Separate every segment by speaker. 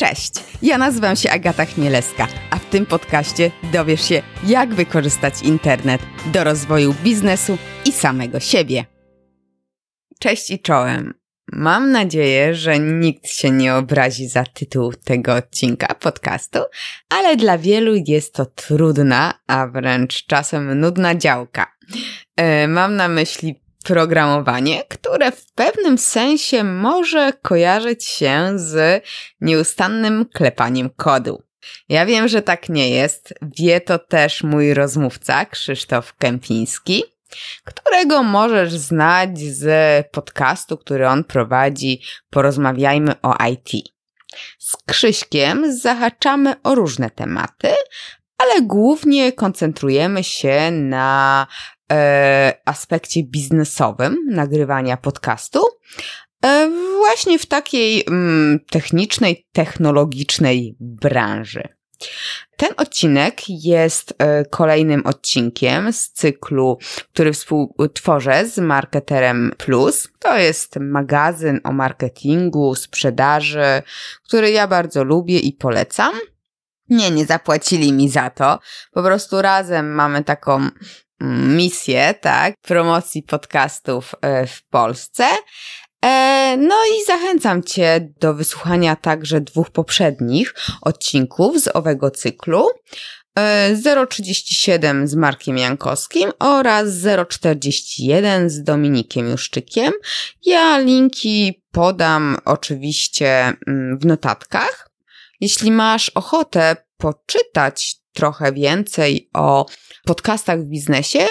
Speaker 1: Cześć, ja nazywam się Agata Chmielewska, a w tym podcaście dowiesz się, jak wykorzystać internet do rozwoju biznesu i samego siebie. Cześć i czołem. Mam nadzieję, że nikt się nie obrazi za tytuł tego odcinka podcastu, ale dla wielu jest to trudna, a wręcz czasem nudna działka. E, mam na myśli programowanie, które w pewnym sensie może kojarzyć się z nieustannym klepaniem kodu. Ja wiem, że tak nie jest. Wie to też mój rozmówca Krzysztof Kępiński, którego możesz znać z podcastu, który on prowadzi Porozmawiajmy o IT. Z Krzyśkiem zahaczamy o różne tematy, ale głównie koncentrujemy się na e, aspekcie biznesowym nagrywania podcastu, e, właśnie w takiej mm, technicznej, technologicznej branży. Ten odcinek jest e, kolejnym odcinkiem z cyklu, który współtworzę z Marketerem Plus. To jest magazyn o marketingu, sprzedaży, który ja bardzo lubię i polecam. Nie, nie zapłacili mi za to. Po prostu razem mamy taką misję, tak, promocji podcastów e, w Polsce. E, no i zachęcam Cię do wysłuchania także dwóch poprzednich odcinków z owego cyklu. 037 e, z Markiem Jankowskim oraz 041 z Dominikiem Juszczykiem. Ja linki podam oczywiście mm, w notatkach. Jeśli masz ochotę poczytać trochę więcej o podcastach w biznesie,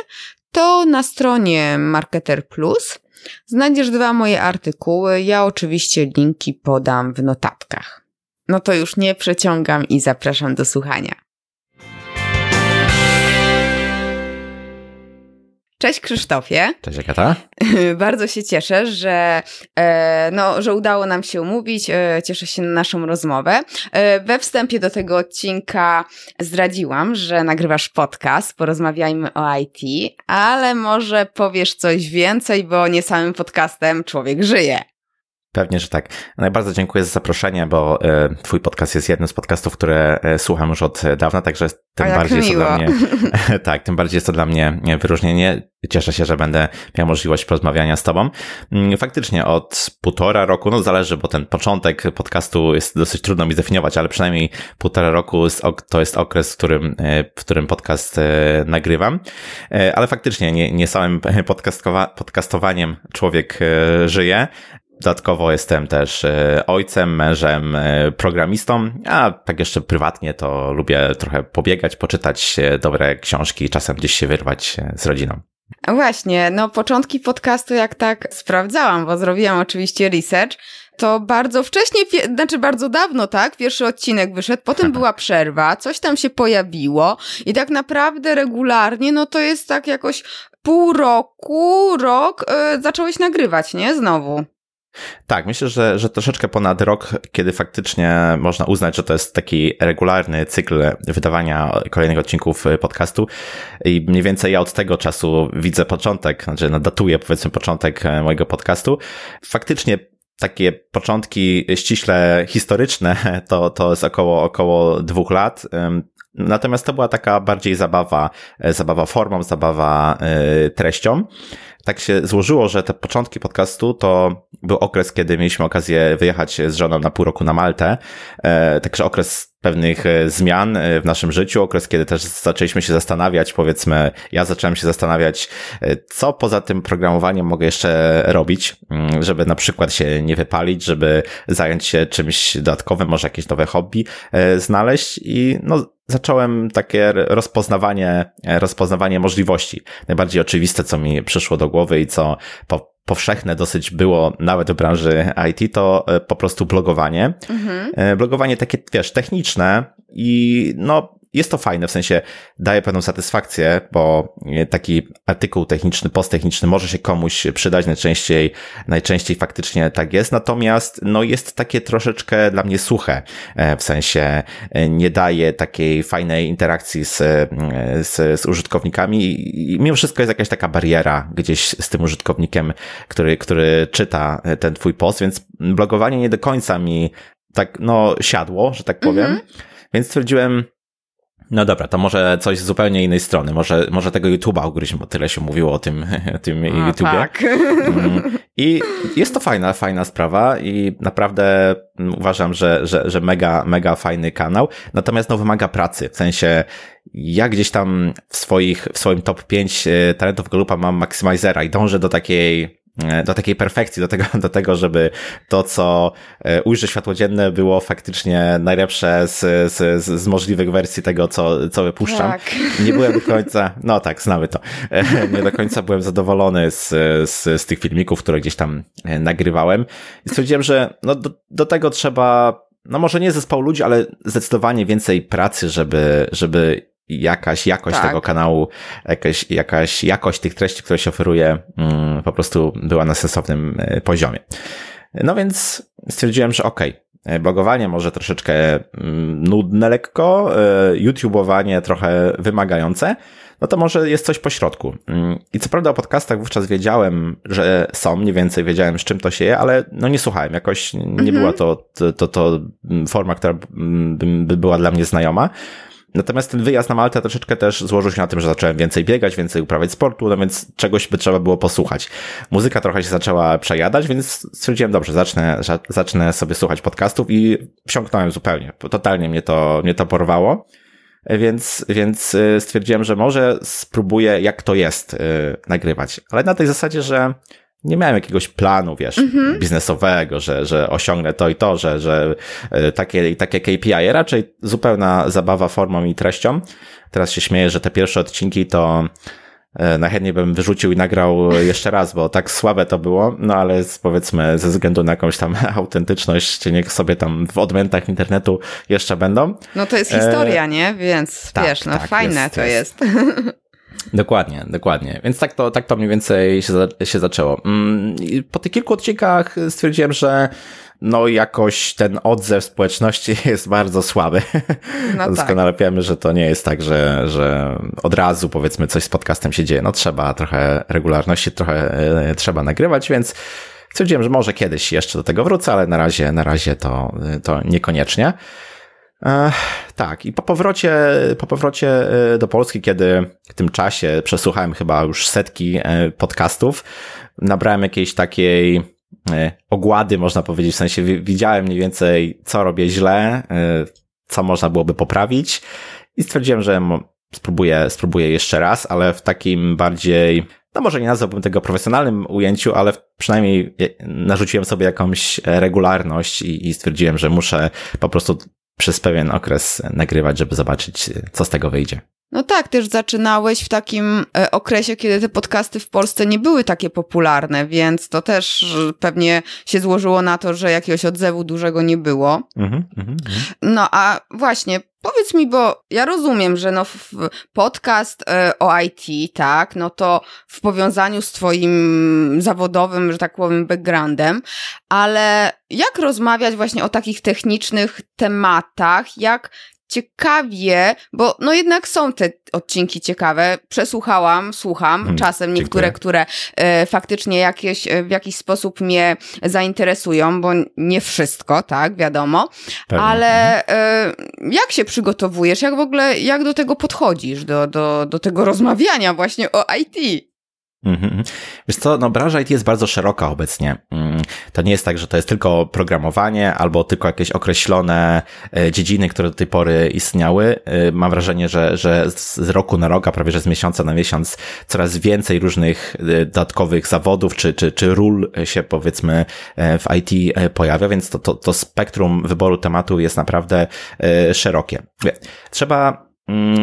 Speaker 1: to na stronie Marketer Plus znajdziesz dwa moje artykuły. Ja oczywiście linki podam w notatkach. No to już nie przeciągam i zapraszam do słuchania. Cześć Krzysztofie.
Speaker 2: Cześć Agata.
Speaker 1: Bardzo się cieszę, że, e, no, że udało nam się umówić. E, cieszę się na naszą rozmowę. E, we wstępie do tego odcinka zdradziłam, że nagrywasz podcast, porozmawiajmy o IT, ale może powiesz coś więcej, bo nie samym podcastem człowiek żyje.
Speaker 2: Pewnie, że tak. No bardzo dziękuję za zaproszenie, bo e, Twój podcast jest jednym z podcastów, które e, słucham już od dawna, także tym bardziej
Speaker 1: miło.
Speaker 2: jest to dla mnie, tak, tym bardziej jest to dla mnie wyróżnienie. Cieszę się, że będę miał możliwość porozmawiania z Tobą. Mm, faktycznie od półtora roku, no zależy, bo ten początek podcastu jest dosyć trudno mi zdefiniować, ale przynajmniej półtora roku to jest okres, w którym, e, w którym podcast nagrywam. Ale faktycznie nie, nie samym podcastowaniem człowiek żyje, Dodatkowo jestem też e, ojcem, mężem, e, programistą, a tak jeszcze prywatnie to lubię trochę pobiegać, poczytać dobre książki, czasem gdzieś się wyrwać z rodziną.
Speaker 1: Właśnie, no początki podcastu jak tak sprawdzałam, bo zrobiłam oczywiście research, to bardzo wcześnie, znaczy bardzo dawno, tak? Pierwszy odcinek wyszedł, potem była przerwa, coś tam się pojawiło i tak naprawdę regularnie, no to jest tak jakoś pół roku, rok yy, zacząłeś nagrywać, nie? Znowu.
Speaker 2: Tak, myślę, że, że troszeczkę ponad rok, kiedy faktycznie można uznać, że to jest taki regularny cykl wydawania kolejnych odcinków podcastu i mniej więcej ja od tego czasu widzę początek, znaczy no datuję powiedzmy początek mojego podcastu. Faktycznie takie początki ściśle historyczne to, to jest około, około dwóch lat. Natomiast to była taka bardziej zabawa, zabawa formą, zabawa e, treścią. Tak się złożyło, że te początki podcastu to był okres, kiedy mieliśmy okazję wyjechać z żoną na pół roku na Maltę. E, także okres pewnych e, zmian e, w naszym życiu, okres, kiedy też zaczęliśmy się zastanawiać, powiedzmy, ja zacząłem się zastanawiać, co poza tym programowaniem mogę jeszcze robić, mm, żeby na przykład się nie wypalić, żeby zająć się czymś dodatkowym, może jakieś nowe hobby znaleźć. I no, zacząłem takie rozpoznawanie, rozpoznawanie możliwości. Najbardziej oczywiste, co mi przyszło do głowy i co po, powszechne dosyć było nawet w branży IT, to e, po prostu blogowanie. Mhm. E, blogowanie takie, wiesz, techniczne i no, jest to fajne, w sensie daje pewną satysfakcję, bo taki artykuł techniczny, post techniczny może się komuś przydać najczęściej, najczęściej faktycznie tak jest, natomiast no jest takie troszeczkę dla mnie suche, e, w sensie e, nie daje takiej fajnej interakcji z, e, z, z użytkownikami i mimo wszystko jest jakaś taka bariera gdzieś z tym użytkownikiem, który, który czyta ten twój post, więc blogowanie nie do końca mi tak, no, siadło, że tak powiem. Mhm. Więc stwierdziłem, no dobra, to może coś z zupełnie innej strony. Może, może tego YouTube'a bo tyle się mówiło o tym, tym A, YouTubie. Tak. Mm, I jest to fajna, fajna sprawa i naprawdę uważam, że, że, że mega, mega fajny kanał. Natomiast no wymaga pracy. W sensie ja gdzieś tam w swoich, w swoim top 5 e, talentów Galupa mam Maximizera i dążę do takiej do takiej perfekcji, do tego, do tego, żeby to, co e, ujrzy światło dzienne, było faktycznie najlepsze z, z, z możliwych wersji tego, co, co wypuszczam. Tak. Nie byłem do końca, no tak, znamy to. E, nie do końca byłem zadowolony z, z, z tych filmików, które gdzieś tam nagrywałem. I stwierdziłem, że no do, do tego trzeba, no może nie zespołu ludzi, ale zdecydowanie więcej pracy, żeby, żeby jakaś jakość tak. tego kanału, jakaś, jakaś jakość tych treści, które się oferuje, mm, po prostu była na sensownym e, poziomie. No więc stwierdziłem, że okej, okay, blogowanie może troszeczkę mm, nudne lekko, e, YouTubeowanie trochę wymagające, no to może jest coś po środku. Mm, I co prawda o podcastach wówczas wiedziałem, że są, mniej więcej wiedziałem z czym to się je, ale no nie słuchałem, jakoś nie mhm. była to, to, to, to forma, która by była dla mnie znajoma. Natomiast ten wyjazd na Maltę troszeczkę też złożył się na tym, że zacząłem więcej biegać, więcej uprawiać sportu, no więc czegoś by trzeba było posłuchać. Muzyka trochę się zaczęła przejadać, więc stwierdziłem, dobrze, zacznę, zacznę sobie słuchać podcastów i wsiąknąłem zupełnie. Totalnie mnie to, mnie to porwało. Więc, więc y, stwierdziłem, że może spróbuję, jak to jest yy, nagrywać. Ale na tej zasadzie, że nie miałem jakiegoś planu, wiesz, mm-hmm. biznesowego, że, że osiągnę to i to, że, że e, takie, takie KPI, raczej zupełna zabawa formą i treścią. Teraz się śmieję, że te pierwsze odcinki to e, najchętniej bym wyrzucił i nagrał jeszcze raz, bo tak słabe to było, no ale powiedzmy ze względu na jakąś tam autentyczność, niech sobie tam w odmętach internetu jeszcze będą.
Speaker 1: No to jest historia, e... nie? Więc tak, wiesz, no tak, fajne jest, to jest. jest.
Speaker 2: Dokładnie, dokładnie. Więc tak to, tak to mniej więcej się, się zaczęło. Mm, po tych kilku odcinkach stwierdziłem, że no jakoś ten odzew społeczności jest bardzo słaby. No Doskonale tak. wiemy, że to nie jest tak, że, że od razu powiedzmy coś z podcastem się dzieje. No trzeba trochę regularności, trochę e, trzeba nagrywać, więc stwierdziłem, że może kiedyś jeszcze do tego wrócę, ale na razie, na razie to, to niekoniecznie. Tak, i po powrocie, po powrocie e, do Polski, kiedy w tym czasie przesłuchałem chyba już setki e, podcastów, nabrałem jakiejś takiej e, ogłady, można powiedzieć, w sensie widziałem mniej więcej, co robię źle, co można byłoby poprawić i stwierdziłem, że spróbuję, spróbuję jeszcze raz, ale w takim bardziej, no może nie nazwałbym tego profesjonalnym ujęciu, ale przynajmniej narzuciłem sobie jakąś regularność i, i stwierdziłem, że muszę po prostu przez pewien okres nagrywać, żeby zobaczyć, co z tego wyjdzie.
Speaker 1: No tak, też zaczynałeś w takim e, okresie, kiedy te podcasty w Polsce nie były takie popularne, więc to też pewnie się złożyło na to, że jakiegoś odzewu dużego nie było. Mm-hmm, mm-hmm. No a właśnie, powiedz mi, bo ja rozumiem, że no podcast e, o IT, tak, no to w powiązaniu z twoim zawodowym, że tak powiem, backgroundem, ale jak rozmawiać właśnie o takich technicznych tematach, jak ciekawie, bo no jednak są te odcinki ciekawe. Przesłuchałam, słucham hmm, czasem niektóre, dziękuję. które e, faktycznie jakieś, e, w jakiś sposób mnie zainteresują, bo nie wszystko, tak, wiadomo. Pewnie. Ale e, jak się przygotowujesz? Jak w ogóle, jak do tego podchodzisz? Do, do, do tego rozmawiania właśnie o IT?
Speaker 2: Mhm. Wiesz co, no branża IT jest bardzo szeroka obecnie. Mm, to nie jest tak, że to jest tylko programowanie albo tylko jakieś określone e, dziedziny, które do tej pory istniały. E, mam wrażenie, że, że z roku na rok, a prawie że z miesiąca na miesiąc coraz więcej różnych e, dodatkowych zawodów czy, czy, czy ról się powiedzmy w IT pojawia, więc to, to, to spektrum wyboru tematu jest naprawdę szerokie. Trzeba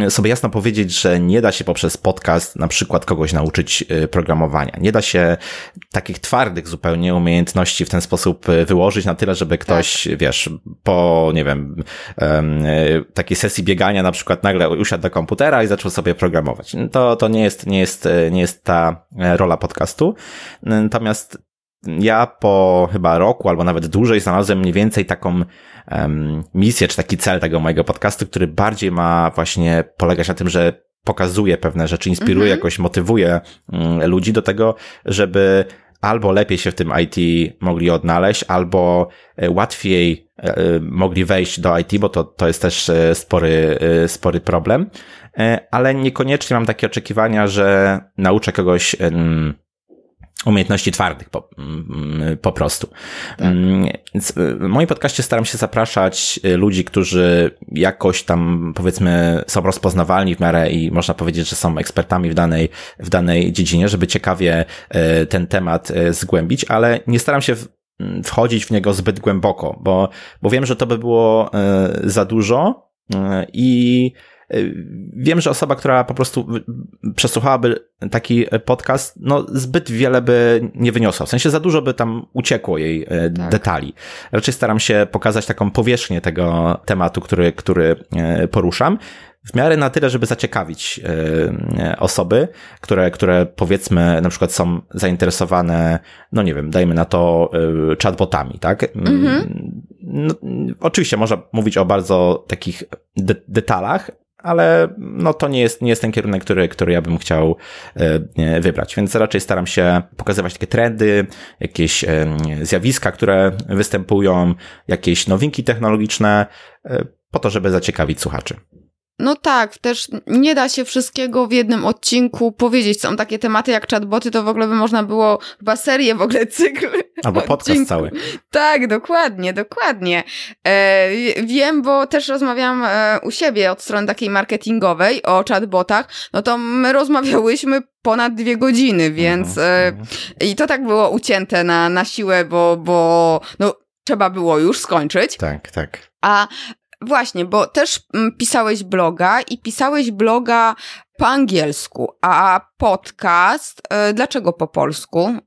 Speaker 2: sobie jasno powiedzieć, że nie da się poprzez podcast na przykład kogoś nauczyć y, programowania. Nie da się takich twardych zupełnie umiejętności w ten sposób y, wyłożyć na tyle, żeby ktoś, tak. wiesz, po, nie wiem, y, takiej sesji biegania na przykład nagle usiadł do komputera i zaczął sobie programować. To, to nie jest, nie jest, nie jest ta e, rola podcastu. Natomiast ja po chyba roku albo nawet dłużej znalazłem mniej więcej taką um, misję, czy taki cel tego mojego podcastu, który bardziej ma właśnie polegać na tym, że pokazuje pewne rzeczy, inspiruje, mhm. jakoś motywuje um, ludzi do tego, żeby albo lepiej się w tym IT mogli odnaleźć, albo e, łatwiej mogli wejść do IT, bo to, to jest też spory, spory problem, ale niekoniecznie mam takie oczekiwania, że nauczę kogoś umiejętności twardych po, mm, po prostu. Tak. Mm, więc y, w moim podcaście staram się zapraszać y, ludzi, którzy jakoś tam powiedzmy są rozpoznawalni w miarę i można powiedzieć, że są ekspertami w danej, w danej dziedzinie, żeby ciekawie y, ten temat zgłębić, ale nie staram się mm, wchodzić w niego zbyt głęboko, bo, bo wiem, że to by było za dużo i Wiem, że osoba, która po prostu przesłuchałaby taki podcast, no zbyt wiele by nie wyniosła. W sensie za dużo by tam uciekło jej e, tak. detali. Raczej staram się pokazać taką powierzchnię tego tematu, który, który e, poruszam w miarę na tyle, żeby zaciekawić e, osoby, które, które powiedzmy na przykład są zainteresowane, no nie wiem, dajmy na to chatbotami, tak? Mhm. No, oczywiście można mówić o bardzo takich de detalach, ale no to nie jest, nie jest ten kierunek, który, który ja bym chciał e, wybrać, więc raczej staram się pokazywać takie trendy, jakieś e, zjawiska, które występują, jakieś nowinki technologiczne, e, po to, żeby zaciekawić słuchaczy.
Speaker 1: No tak, też nie da się wszystkiego w jednym odcinku powiedzieć. Są takie tematy jak chatboty, to w ogóle by można było chyba serię, w ogóle cykl.
Speaker 2: Albo podcast odcinku. cały.
Speaker 1: Tak, dokładnie, dokładnie. E, wiem, bo też rozmawiałam e, u siebie od strony takiej marketingowej o chatbotach, no to my rozmawiałyśmy ponad dwie godziny, więc mhm, e, i to tak było ucięte na, na siłę, bo, bo no, trzeba było już skończyć.
Speaker 2: Tak, tak.
Speaker 1: A Właśnie, bo też mm, pisałeś bloga i pisałeś bloga po angielsku, a podcast e, dlaczego po polsku?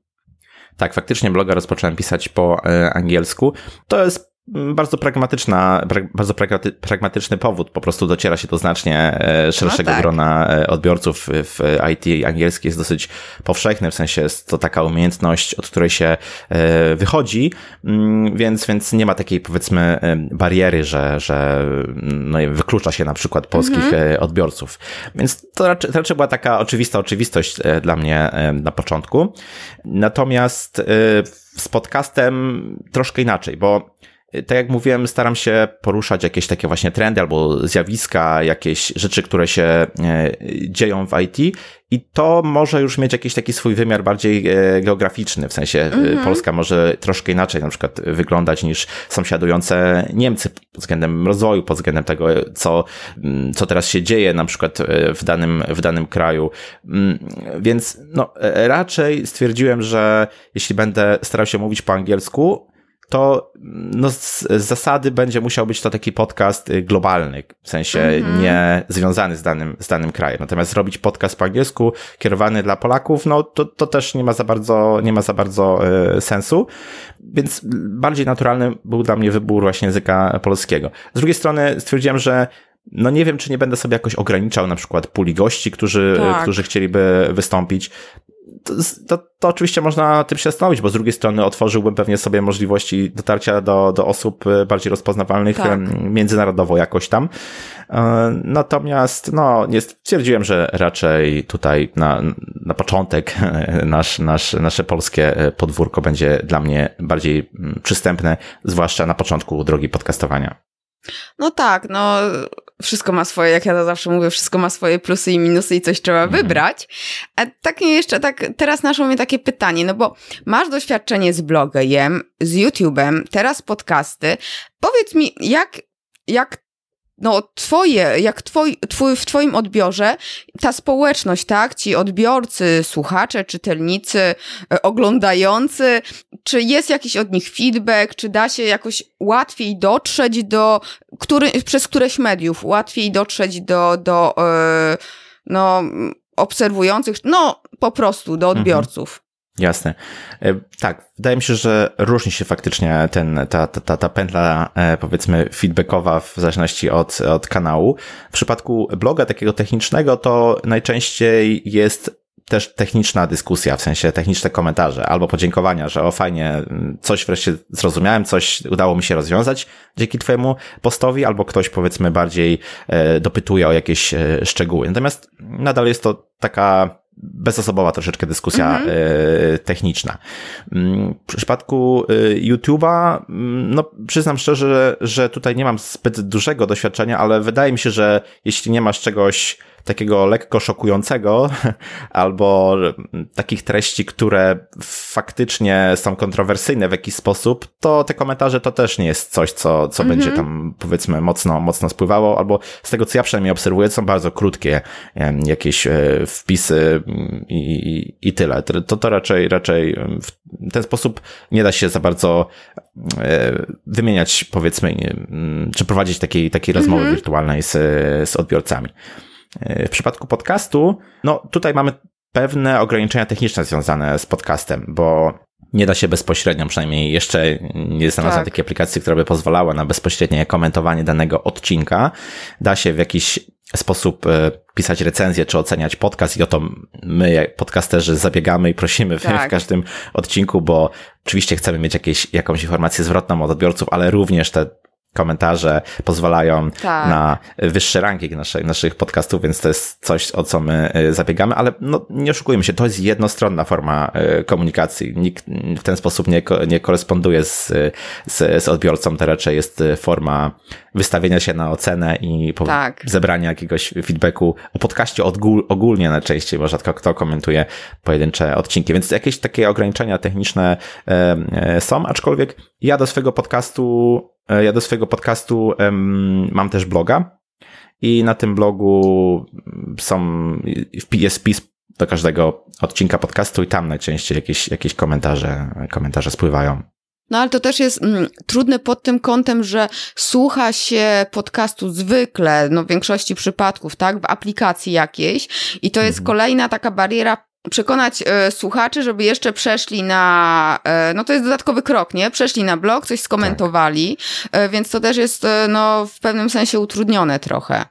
Speaker 2: Tak, faktycznie bloga rozpocząłem pisać po e, angielsku. To jest bardzo pragmatyczna, bardzo pragmatyczny powód. Po prostu dociera się to znacznie e, szerszego no tak. grona e, odbiorców w IT. Angielski jest dosyć powszechny, w sensie jest to taka umiejętność, od której się e, wychodzi, mm, więc, więc nie ma takiej powiedzmy bariery, że, że no, wyklucza się na przykład polskich mhm. odbiorców. Więc to raczej, to raczej była taka oczywista oczywistość dla mnie na początku. Natomiast z podcastem troszkę inaczej, bo tak jak mówiłem, staram się poruszać jakieś takie właśnie trendy albo zjawiska, jakieś rzeczy, które się e, dzieją w IT i to może już mieć jakiś taki swój wymiar bardziej e, geograficzny, w sensie mm -hmm. Polska może troszkę inaczej na przykład wyglądać niż sąsiadujące Niemcy pod względem rozwoju, pod względem tego, co, mm, co teraz się dzieje na przykład w danym, w danym kraju. Mm, więc no, raczej stwierdziłem, że jeśli będę starał się mówić po angielsku, to no, z, zasady będzie musiał być to taki podcast y, globalny, w sensie -hmm. nie związany z danym, z danym krajem. Natomiast zrobić podcast po angielsku kierowany dla Polaków, no to, to też nie ma za bardzo, nie ma za bardzo y, sensu. Więc bardziej naturalny był dla mnie wybór właśnie języka polskiego. Z drugiej strony stwierdziłem, że no nie wiem, czy nie będę sobie jakoś ograniczał na przykład puli gości, którzy, tak. którzy chcieliby wystąpić to, to, oczywiście można tym się zastanowić, bo z drugiej strony otworzyłbym pewnie sobie możliwości dotarcia do, do osób e, bardziej rozpoznawalnych tak. międzynarodowo jakoś tam. E, natomiast no, nie stwierdziłem, że raczej tutaj na, na początek nasz, nasz, nasze polskie podwórko będzie dla mnie bardziej przystępne, zwłaszcza na początku drogi podcastowania.
Speaker 1: No tak, no wszystko ma swoje, jak ja to zawsze mówię, wszystko ma swoje plusy i minusy i coś trzeba mhm. wybrać. A tak jeszcze, tak teraz naszło mnie takie pytanie, no bo masz doświadczenie z blogiem, z YouTube'em, teraz podcasty. Powiedz mi, jak, jak no, twoje, jak twoi, twój, w twoim odbiorze ta społeczność, tak, ci odbiorcy, słuchacze, czytelnicy, e, oglądający, czy jest jakiś od nich feedback, czy da się jakoś łatwiej dotrzeć do, który, przez któreś mediów, łatwiej dotrzeć do, do, e, no, obserwujących, no, po prostu do mhm.
Speaker 2: Jasne. E, tak, wydaje mi się, że różni się faktycznie ten, ta, ta, ta pętla, e, powiedzmy, feedbackowa w zależności od, od kanału. W przypadku bloga takiego technicznego to najczęściej jest też techniczna dyskusja, w sensie techniczne komentarze albo podziękowania, że o fajnie, coś wreszcie zrozumiałem, coś udało mi się rozwiązać dzięki twojemu postowi, albo ktoś powiedzmy bardziej e, dopytuje o jakieś szczegóły. Natomiast nadal jest to taka bezosobowa troszeczkę dyskusja mhm. techniczna. Mm, w przypadku YouTube'a, mm, no przyznam szczerze, że tutaj nie mam zbyt dużego doświadczenia, ale wydaje mi się, że jeśli nie masz czegoś takiego lekko szokującego, albo takich treści, które faktycznie są kontrowersyjne w jakiś sposób, to te komentarze to też nie jest coś, co, co będzie tam powiedzmy mocno, mocno spływało, albo z tego, co ja przynajmniej obserwuję, są bardzo krótkie jakieś e, wpisy i, i, i tyle. To, to raczej, raczej w ten sposób nie da się za bardzo e, wymieniać, powiedzmy, czy prowadzić takiej, takiej rozmowy mhm. wirtualnej z, z odbiorcami. E, w przypadku podcastu, no tutaj mamy pewne ograniczenia techniczne związane z podcastem, bo nie da się bezpośrednio, przynajmniej jeszcze nie znalazłem tak. takiej aplikacji, która by pozwalała na bezpośrednie komentowanie danego odcinka. Da się w jakiś sposób e, pisać recenzję czy oceniać podcast i o to my, podcasterzy, zabiegamy i prosimy tak. w, każdym odcinku, bo oczywiście chcemy mieć jakieś, jakąś informację zwrotną od odbiorców, ale również te komentarze pozwalają tak. na wyższy ranking naszych, naszych podcastów, więc to jest coś, o co my y, zabiegamy, ale no, nie oszukujmy się, to jest jednostronna forma y, komunikacji. Nikt w ten sposób nie, nie koresponduje z, z, z odbiorcą, to raczej jest forma wystawienia się na ocenę i tak. zebrania jakiegoś feedbacku o podcaście ogól, ogólnie najczęściej, bo rzadko kto komentuje pojedyncze odcinki, więc jakieś takie ograniczenia techniczne e, są, aczkolwiek ja do swojego podcastu E, ja do swojego podcastu mam też bloga i na tym blogu są, jest wpis do każdego odcinka podcastu i tam najczęściej jakieś, jakieś komentarze, komentarze spływają.
Speaker 1: No ale to też jest mm, trudne pod tym kątem, że słucha się podcastu zwykle, no w większości przypadków, tak, w aplikacji jakiejś i to jest mhm. kolejna taka bariera przekonać e, słuchaczy, żeby jeszcze przeszli na, e, no to jest dodatkowy krok, nie? Przeszli na blog, coś skomentowali, tak. więc to też jest, no, w pewnym sensie utrudnione trochę.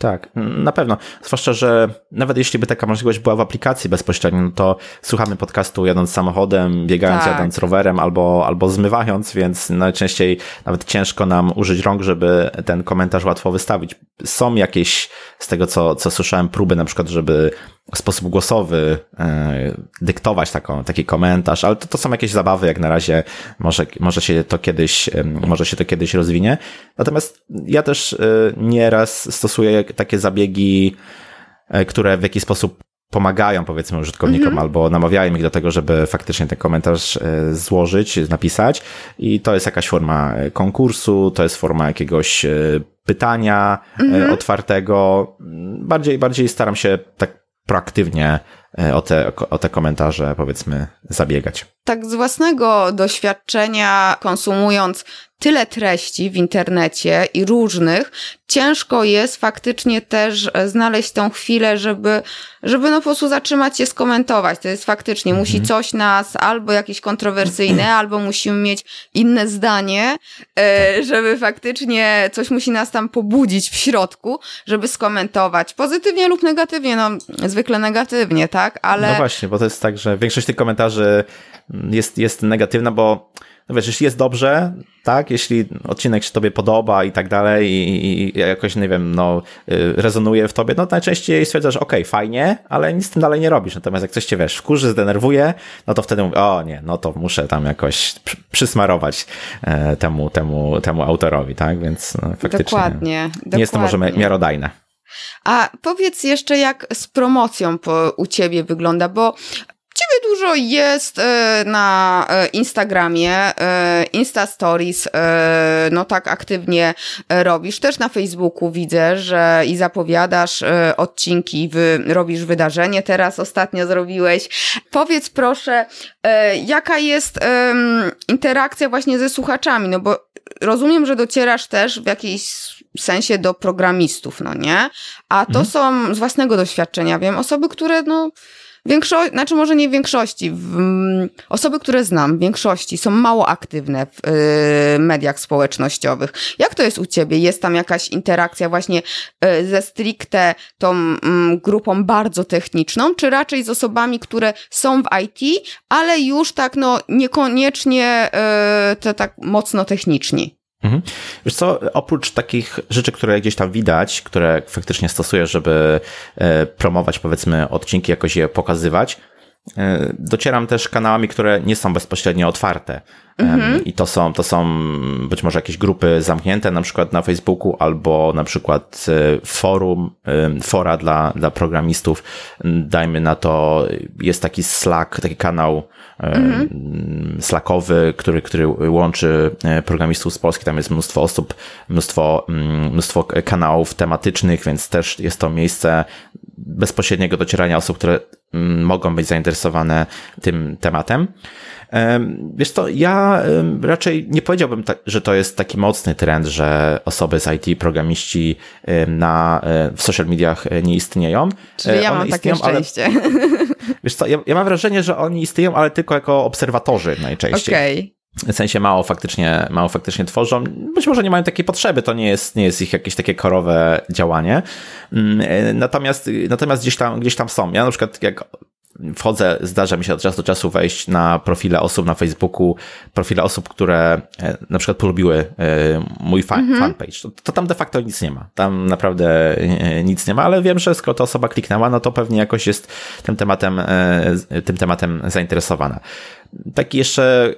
Speaker 2: Tak, na pewno. Zwłaszcza, że nawet jeśli by taka możliwość była w aplikacji bezpośrednio, no to słuchamy podcastu jadąc samochodem, biegając, tak. jadąc rowerem albo, albo zmywając, więc najczęściej nawet ciężko nam użyć rąk, żeby ten komentarz łatwo wystawić. Są jakieś, z tego co, co słyszałem, próby na przykład, żeby sposób głosowy e, dyktować taką, taki komentarz, ale to, to są jakieś zabawy, jak na razie może, może się to kiedyś, e, może się to kiedyś rozwinie. Natomiast ja też e, nieraz stosuję takie zabiegi, które w jakiś sposób pomagają powiedzmy użytkownikom mm -hmm. albo namawiają ich do tego, żeby faktycznie ten komentarz złożyć, napisać i to jest jakaś forma konkursu, to jest forma jakiegoś pytania mm -hmm. otwartego. Bardziej, bardziej staram się tak proaktywnie e, o te, o te komentarze, powiedzmy, zabiegać.
Speaker 1: Tak z własnego doświadczenia, konsumując tyle treści w internecie i różnych, ciężko jest faktycznie też znaleźć tą chwilę, żeby, żeby no po prostu zatrzymać się skomentować. To jest faktycznie, musi mhm. coś nas albo jakieś kontrowersyjne, albo musimy mieć inne zdanie, e, żeby faktycznie coś musi nas tam pobudzić w środku, żeby skomentować. Pozytywnie lub negatywnie, no zwykle negatywnie, tak? Ale...
Speaker 2: No właśnie, bo to jest tak, że większość tych komentarzy jest, jest negatywna, bo no wiesz, jeśli jest dobrze, tak, jeśli odcinek się tobie podoba i tak dalej i, i jakoś, nie wiem, no, y, rezonuje w tobie, no najczęściej stwierdzasz, ok, fajnie, ale nic z tym dalej nie robisz. Natomiast jak coś cię, wiesz, wkurzy, zdenerwuje, no to wtedy mówię, o nie, no to muszę tam jakoś przysmarować e, temu, temu, temu autorowi, tak, więc no, faktycznie dokładnie, nie dokładnie. jest to może miarodajne.
Speaker 1: A powiedz jeszcze, jak z promocją po, u ciebie wygląda, bo Ciebie dużo jest e, na e, Instagramie, e, Insta Stories, no tak aktywnie robisz. Też na Facebooku widzę, że i zapowiadasz odcinki, wy, robisz wydarzenie, teraz ostatnio zrobiłeś. Powiedz proszę, jaka jest interakcja właśnie ze słuchaczami, no bo rozumiem, że docierasz też w jakiejś sensie do programistów, no nie? A to mhm. są z własnego doświadczenia, wiem, osoby, które no Większość, znaczy może nie większości, w, osoby, które znam, większości są mało aktywne w y, mediach społecznościowych. Jak to jest u ciebie? Jest tam jakaś interakcja właśnie y, ze stricte tą y, grupą bardzo techniczną, czy raczej z osobami, które są w IT, ale już tak no niekoniecznie y, tak mocno techniczni?
Speaker 2: Mhm. Wiesz co, oprócz takich rzeczy, które gdzieś tam widać, które faktycznie stosuję, żeby e, promować powiedzmy odcinki, jakoś je pokazywać, docieram też kanałami, które nie są bezpośrednio otwarte. Mhm. I to są, to są być może jakieś grupy zamknięte, na przykład na Facebooku, albo na przykład e, forum, fora dla, dla programistów. Dajmy na to, jest taki Slack, taki kanał mhm. Slackowy, który, który łączy e, programistów z Polski. Tam jest mnóstwo osób, mnóstwo, mnóstwo kanałów tematycznych, więc też jest to miejsce bezpośredniego docierania osób, które mm, mogą być zainteresowane tym tematem. Wiesz co, ja raczej nie powiedziałbym, że to jest taki mocny trend, że osoby z IT, programiści na, e, w social mediach e, nie istnieją.
Speaker 1: Czyli ja mam takie szczęście. Ale,
Speaker 2: wiesz co, ja, ja mam wrażenie, że oni istnieją, ale tylko jako obserwatorzy najczęściej. Okej. Okay. W sensie mało faktycznie, mało faktycznie tworzą. Być może nie mają takiej potrzeby, to nie jest, nie jest ich jakieś takie korowe działanie. Mm, e, natomiast, natomiast gdzieś tam, gdzieś tam są. Ja na przykład jak wchodzę, zdarza mi się od czasu do czasu wejść na profile osób na Facebooku, profile osób, które e, na przykład polubiły e, mój fan, mhm. fanpage. To, to, tam de facto nic nie ma. Tam naprawdę nic nie ma, ale wiem, że skoro ta osoba kliknęła, no to pewnie jakoś jest tym tematem, tym tematem zainteresowana. Taki jeszcze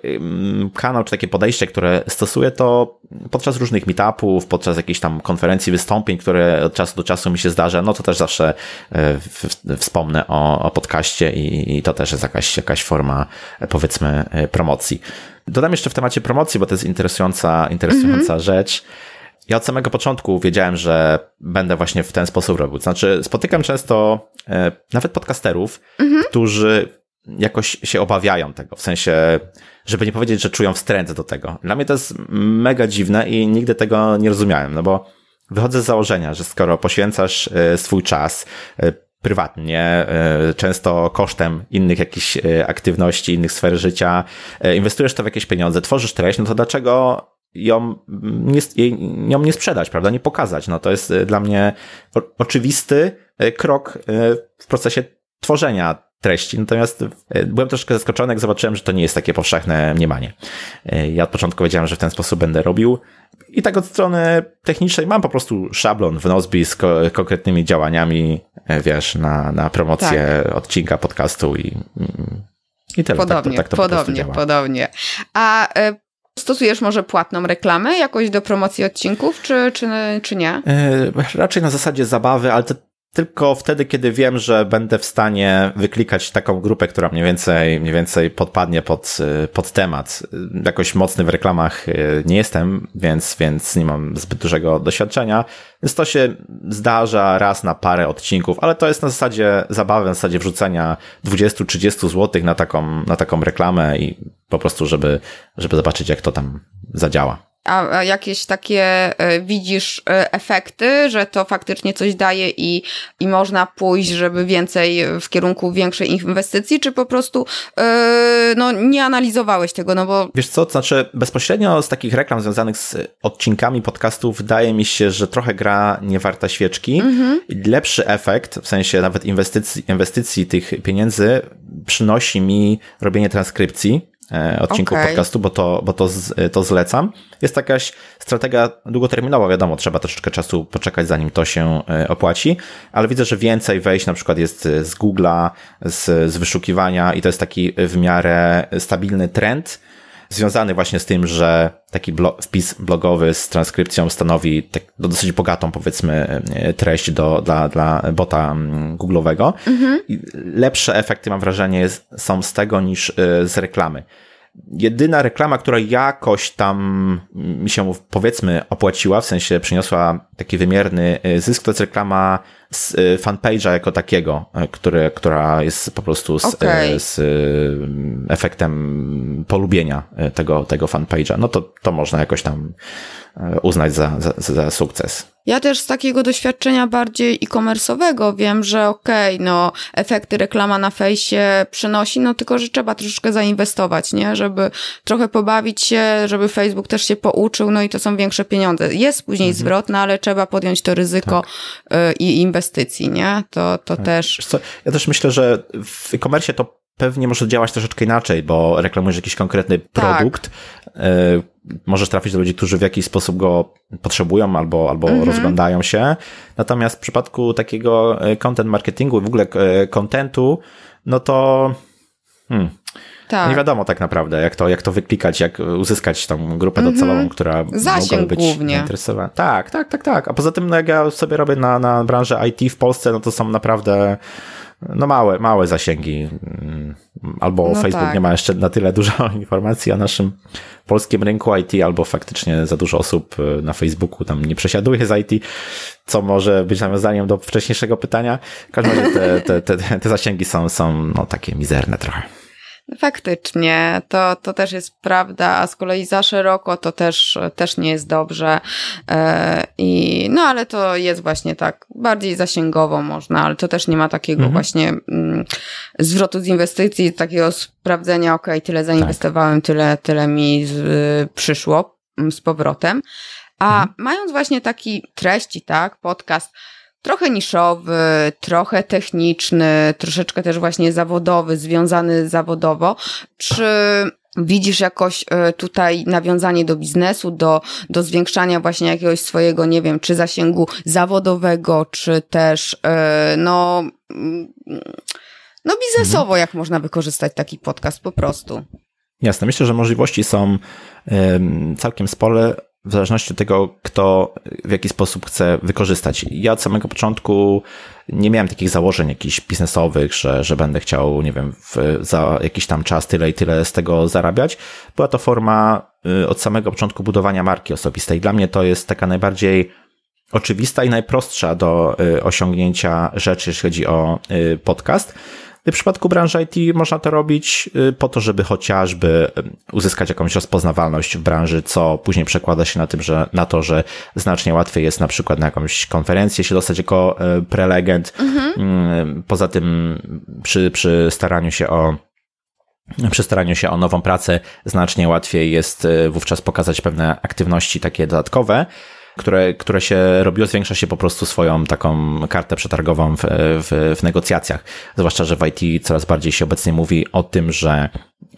Speaker 2: kanał, czy takie podejście, które stosuję, to podczas różnych meetupów, podczas jakichś tam konferencji, wystąpień, które od czasu do czasu mi się zdarza, no to też zawsze e, wspomnę o, o podcaście i, i to też jest jakaś, jakaś forma, e, powiedzmy, e, promocji. Dodam jeszcze w temacie promocji, bo to jest interesująca, interesująca mm-hmm. rzecz. Ja od samego początku wiedziałem, że będę właśnie w ten sposób robił. Znaczy, spotykam często nawet podcasterów, mm-hmm. którzy jakoś się obawiają tego, w sensie, żeby nie powiedzieć, że czują wstręt do tego. Dla mnie to jest mega dziwne i nigdy tego nie rozumiałem, no bo wychodzę z założenia, że skoro poświęcasz e, swój czas e, prywatnie, e, często kosztem innych jakichś aktywności, innych sfer życia, inwestujesz to w jakieś pieniądze, tworzysz treść, no to dlaczego ją nie, ją nie sprzedać, prawda, nie pokazać? No to jest dla mnie oczywisty krok w procesie tworzenia treści. Natomiast e, byłem troszkę zaskoczony, jak zobaczyłem, że to nie jest takie powszechne mniemanie. E, ja od początku wiedziałem, że w ten sposób będę robił. I tak od strony technicznej mam po prostu szablon w Nozbi z ko konkretnymi działaniami, e, wiesz, na, na promocję tak. odcinka podcastu i, i tyle.
Speaker 1: Podobnie, tak to, tak to podobnie, podobnie. A y Stosujesz może płatną reklamę jakoś do promocji odcinków, czy, czy, czy nie?
Speaker 2: raczej na zasadzie zabawy, ale to tylko wtedy, kiedy wiem, że będę w stanie wyklikać taką grupę, która mniej więcej, mniej więcej podpadnie pod, pod temat. Jakoś mocny w reklamach e, nie jestem, więc, więc nie mam zbyt dużego doświadczenia. Więc to się zdarza raz na parę odcinków, ale to jest na zasadzie zabawy, na zasadzie wrzucenia 20-30 zł na taką, na taką reklamę i po prostu, żeby, żeby zobaczyć, jak to tam zadziała.
Speaker 1: A jakieś takie e, widzisz e, efekty, że to faktycznie coś daje i, i można pójść, żeby więcej w kierunku większej inwestycji, czy po prostu yy, no, nie analizowałeś tego, no bo...
Speaker 2: Wiesz co, to znaczy bezpośrednio z takich reklam związanych z odcinkami podcastów wydaje mi się, że trochę gra nie warta świeczki. Mhm. Lepszy efekt, w sensie nawet inwestycji, inwestycji tych pieniędzy przynosi mi robienie transkrypcji, E, odcinków okay. podcastu, bo, to, bo to, to zlecam. Jest jakaś strategia długoterminowa, wiadomo, trzeba troszeczkę czasu poczekać, zanim to się e, opłaci, ale widzę, że więcej wejść na przykład jest z Google'a, z, z wyszukiwania i to jest taki w miarę stabilny trend, związany właśnie z tym, że taki wpis blogowy z transkrypcją stanowi tak, no, dosyć bogatą, powiedzmy, e, treść do, dla, dla bota mm, Google'owego. Mhm. Lepsze efekty, mam wrażenie, są z tego niż e, z reklamy. Jedyna reklama, która jakoś tam mi się powiedzmy opłaciła, w sensie przyniosła taki wymierny e, zysk, to jest reklama z fanpage'a jako takiego, który, która jest po prostu z, okay. z efektem polubienia tego, tego fanpage'a. No to to można jakoś tam uznać za, za, za sukces.
Speaker 1: Ja też z takiego doświadczenia bardziej e-commerce'owego wiem, że okej, okay, no efekty reklama na fejsie przynosi, no tylko, że trzeba troszeczkę zainwestować, nie? Żeby trochę pobawić się, żeby Facebook też się pouczył, no i to są większe pieniądze. Jest później mhm. zwrot, no ale trzeba podjąć to ryzyko tak. I inwestycji, nie? To, to tak. też...
Speaker 2: Co, ja też myślę, że w e-commerce to pewnie może działać troszeczkę inaczej, bo reklamujesz jakiś konkretny tak. produkt, e, możesz trafić do ludzi, którzy w jakiś sposób go potrzebują albo, albo mhm. rozglądają się. Natomiast w przypadku takiego e, content marketingu i w ogóle e, contentu, no to hmm, tak. Nie wiadomo tak naprawdę, jak to, jak to wyklikać, jak uzyskać tą grupę mm -hmm. docelową, która
Speaker 1: Zasięg być głównie.
Speaker 2: zainteresowana. Tak, tak, tak, tak. A poza tym, no jak ja sobie robię na, na branżę IT w Polsce, no to są naprawdę no małe, małe zasięgi. Mm, albo no Facebook tak. nie ma jeszcze na tyle dużo informacji o naszym polskim rynku IT, albo faktycznie za dużo osób y, na Facebooku tam nie przesiaduje z IT, co może być nawiązaniem do wcześniejszego pytania. W każdym razie te, te, te, te zasięgi są, są no, takie mizerne trochę.
Speaker 1: Faktycznie, to, to też jest prawda, a z kolei za szeroko to też, też nie jest dobrze. E, I, no ale to jest właśnie tak, bardziej zasięgowo można, ale to też nie ma takiego mhm. właśnie mm, zwrotu z inwestycji, takiego sprawdzenia, ok, tyle zainwestowałem, tak. tyle, tyle mi z, y, przyszło mm, z powrotem. A mhm. mając właśnie taki treści, tak, podcast, trochę niszowy, trochę techniczny, troszeczkę też właśnie zawodowy, związany zawodowo. Czy widzisz jakoś e, tutaj nawiązanie do biznesu, do, do zwiększania właśnie jakiegoś swojego, nie wiem, czy zasięgu zawodowego, czy też, e, no, mm, no biznesowo, jak można wykorzystać taki podcast po prostu?
Speaker 2: Jasne, myślę, że możliwości są całkiem spore w zależności od tego, kto w jaki sposób chce wykorzystać. Ja od samego początku nie miałem takich założeń jakichś biznesowych, że, że będę chciał, nie wiem, w, za jakiś tam czas tyle i tyle z tego zarabiać. Była to forma y, od samego początku budowania marki osobistej. Dla mnie to jest taka najbardziej oczywista i najprostsza do y, osiągnięcia rzeczy, jeśli chodzi o y, podcast. W przypadku branży IT można to robić y, po to, żeby chociażby y, uzyskać jakąś rozpoznawalność w branży, co później przekłada się na tym, że na to, że znacznie łatwiej jest na przykład na jakąś konferencję się dostać jako y, prelegent. Mhm. Poza tym przy, przy staraniu się o przy staraniu się o nową pracę znacznie łatwiej jest wówczas pokazać pewne aktywności takie dodatkowe które, które się robiło, zwiększa się po prostu swoją taką kartę przetargową w, w, w negocjacjach. Zwłaszcza, że w IT coraz bardziej się obecnie mówi o tym, że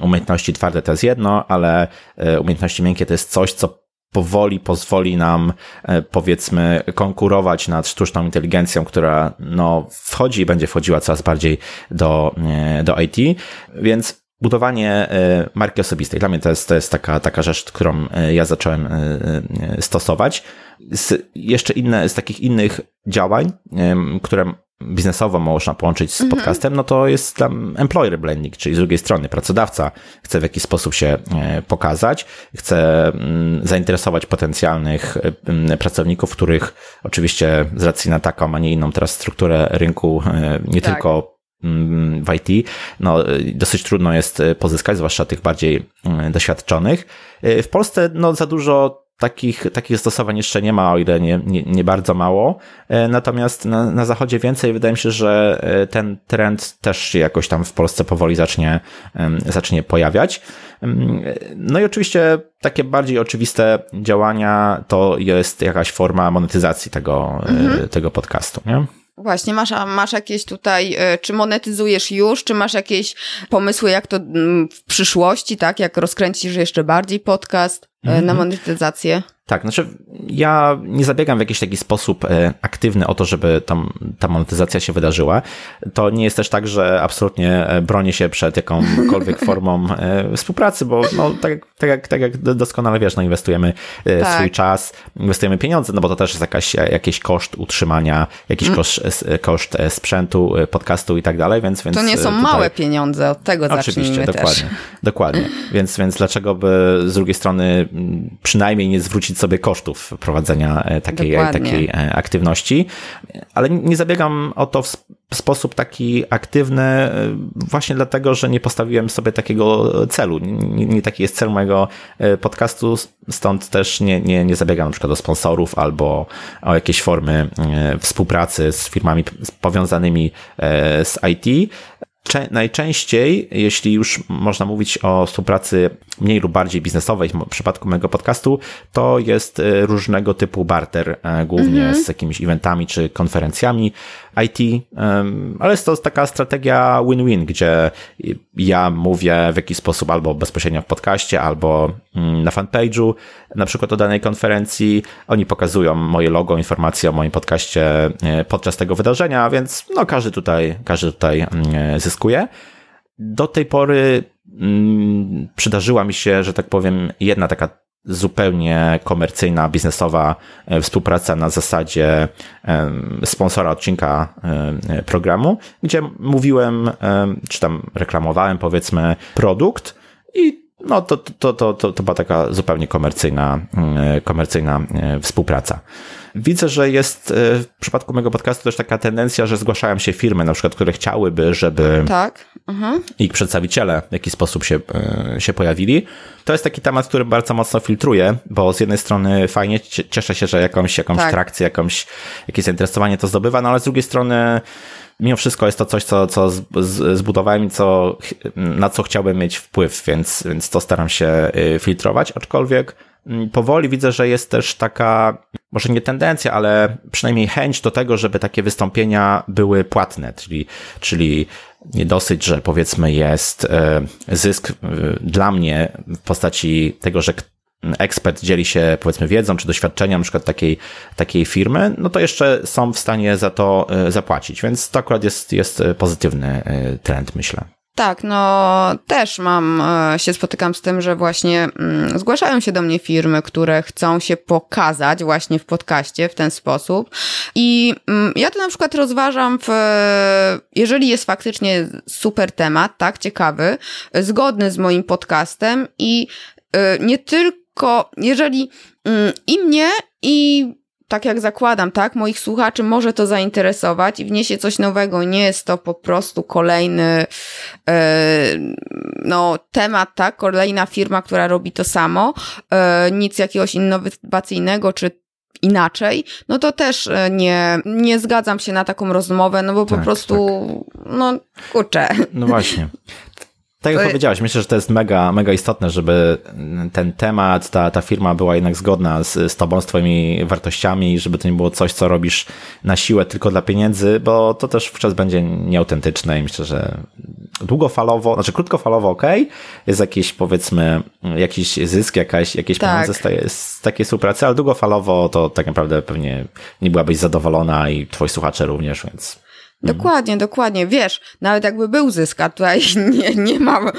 Speaker 2: umiejętności twarde to jest jedno, ale e, umiejętności miękkie to jest coś, co powoli pozwoli nam, e, powiedzmy, konkurować nad sztuczną inteligencją, która no, wchodzi i będzie wchodziła coraz bardziej do, e, do IT. Więc budowanie marki osobistej. Dla mnie to jest, to jest taka, taka rzecz, którą ja zacząłem stosować. Z jeszcze inne, z takich innych działań, które biznesowo można połączyć z mhm. podcastem, no to jest tam employer blending, czyli z drugiej strony pracodawca chce w jakiś sposób się pokazać, chce mm, zainteresować potencjalnych pracowników, których oczywiście z racji na taką, a nie inną teraz strukturę rynku, nie tak. tylko w IT, no, dosyć trudno jest e, pozyskać, zwłaszcza tych bardziej mm, doświadczonych. E, w Polsce no, za dużo takich, takich stosowań jeszcze nie ma, o ile nie, nie, nie bardzo mało. E, natomiast na, na zachodzie więcej. Wydaje mi się, że ten trend też się jakoś tam w Polsce powoli zacznie, zacznie pojawiać. No i oczywiście takie bardziej oczywiste działania to jest jakaś forma monetyzacji tego, mhm. tego podcastu. Nie?
Speaker 1: Właśnie, masz, masz jakieś tutaj, e, czy monetyzujesz już, czy masz jakieś pomysły, jak to mm, w przyszłości, tak? Jak rozkręcisz jeszcze bardziej podcast e, na mhm. monetyzację?
Speaker 2: Tak, znaczy ja nie zabiegam w jakiś taki sposób e, aktywny o to, żeby tam ta monetyzacja się wydarzyła. To nie jest też tak, że absolutnie e, bronię się przed jakąkolwiek formą e, współpracy, bo no, tak, tak, jak, tak jak doskonale wiesz, no inwestujemy tak. swój czas, inwestujemy pieniądze, no bo to też jest jakaś, jakiś koszt utrzymania, jakiś mm. koszt, koszt sprzętu, podcastu i tak dalej, więc, więc
Speaker 1: To nie są tutaj... małe pieniądze, od tego
Speaker 2: Oczywiście, dokładnie,
Speaker 1: też.
Speaker 2: dokładnie. Więc, więc dlaczego by z drugiej strony przynajmniej nie zwrócić sobie kosztów prowadzenia e, takiej, takiej e, aktywności, ale nie zabiegam o to w sposób taki aktywny e, właśnie dlatego, że nie postawiłem sobie takiego celu. Nie, nie taki jest cel mojego podcastu, stąd też nie, nie, nie zabiegam na przykład o sponsorów albo o jakieś formy współpracy z firmami powiązanymi z IT najczęściej, jeśli już można mówić o współpracy mniej lub bardziej biznesowej w przypadku mojego podcastu, to jest e, różnego typu barter, e, głównie mm -hmm. z jakimiś eventami czy konferencjami IT, ale jest to taka strategia win-win, gdzie ja mówię w jakiś sposób albo bezpośrednio w podcaście, albo mm, na fanpage'u, na przykład o danej konferencji. Oni pokazują moje logo, informacje o moim podcaście e, podczas tego wydarzenia, więc no każdy tutaj, każdy tutaj mm, zyskuje. Do tej pory mm, przydarzyła mi się, że tak powiem, jedna taka zupełnie komercyjna, biznesowa e, współpraca na zasadzie sponsora odcinka programu, gdzie mówiłem, czy tam reklamowałem powiedzmy produkt i no to, to, to, to, to była taka zupełnie komercyjna, mm, komercyjna e, współpraca. Widzę, że jest e, w przypadku mojego podcastu też taka tendencja, że zgłaszają się firmy, na przykład, które chciałyby, żeby
Speaker 1: tak. Mhm.
Speaker 2: ich przedstawiciele w jakiś sposób się, e, się pojawili. To jest taki temat, który bardzo mocno filtruję, bo z jednej strony fajnie, cieszę się, że jakąś, jakąś tak. trakcję, jakąś, jakieś zainteresowanie to zdobywa, no ale z drugiej strony mimo wszystko jest to coś, co, co zbudowałem i co, na co chciałbym mieć wpływ, więc, więc to staram się y, filtrować, aczkolwiek mm, powoli widzę, że jest też taka, może nie tendencja, ale przynajmniej chęć do tego, żeby takie wystąpienia były płatne, czyli, czyli nie dosyć, że powiedzmy jest y, zysk y, dla mnie w postaci tego, że ekspert dzieli się powiedzmy wiedzą czy doświadczeniem na przykład takiej, takiej firmy, no to jeszcze są w stanie za to e, zapłacić, więc to akurat jest, jest pozytywny e, trend, myślę.
Speaker 1: Tak, no też mam, e, się spotykam z tym, że właśnie mm, zgłaszają się do mnie firmy, które chcą się pokazać właśnie w podcaście w ten sposób. I mm, ja to na przykład rozważam w, jeżeli jest faktycznie super temat, tak, ciekawy, zgodny z moim podcastem i nie tylko tylko jeżeli mm, i mnie, i tak jak zakładam, tak, moich słuchaczy może to zainteresować i wniesie coś nowego. Nie jest to po prostu kolejny e, no, temat, tak, kolejna firma, która robi to samo, e, nic jakiegoś innowacyjnego czy inaczej, no to też e, nie, nie zgadzam się na taką rozmowę, no bo tak, po prostu, tak. no kurczę.
Speaker 2: No właśnie. Tak jak powiedziałaś, myślę, że to jest mega, mega istotne, żeby ten temat, ta, ta firma była jednak zgodna z, z tobą, z twoimi wartościami, żeby to nie było coś, co robisz na siłę tylko dla pieniędzy, bo to też wówczas będzie nieautentyczne i myślę, że długofalowo, znaczy krótkofalowo ok, jest jakiś powiedzmy, jakiś zysk, jakaś, jakieś tak. pieniądze z, z takiej współpracy, ale długofalowo to tak naprawdę pewnie nie byłabyś zadowolona i twoi słuchacze również, więc.
Speaker 1: Dokładnie, dokładnie. Wiesz, nawet jakby był zysk, a tutaj nie, nie mam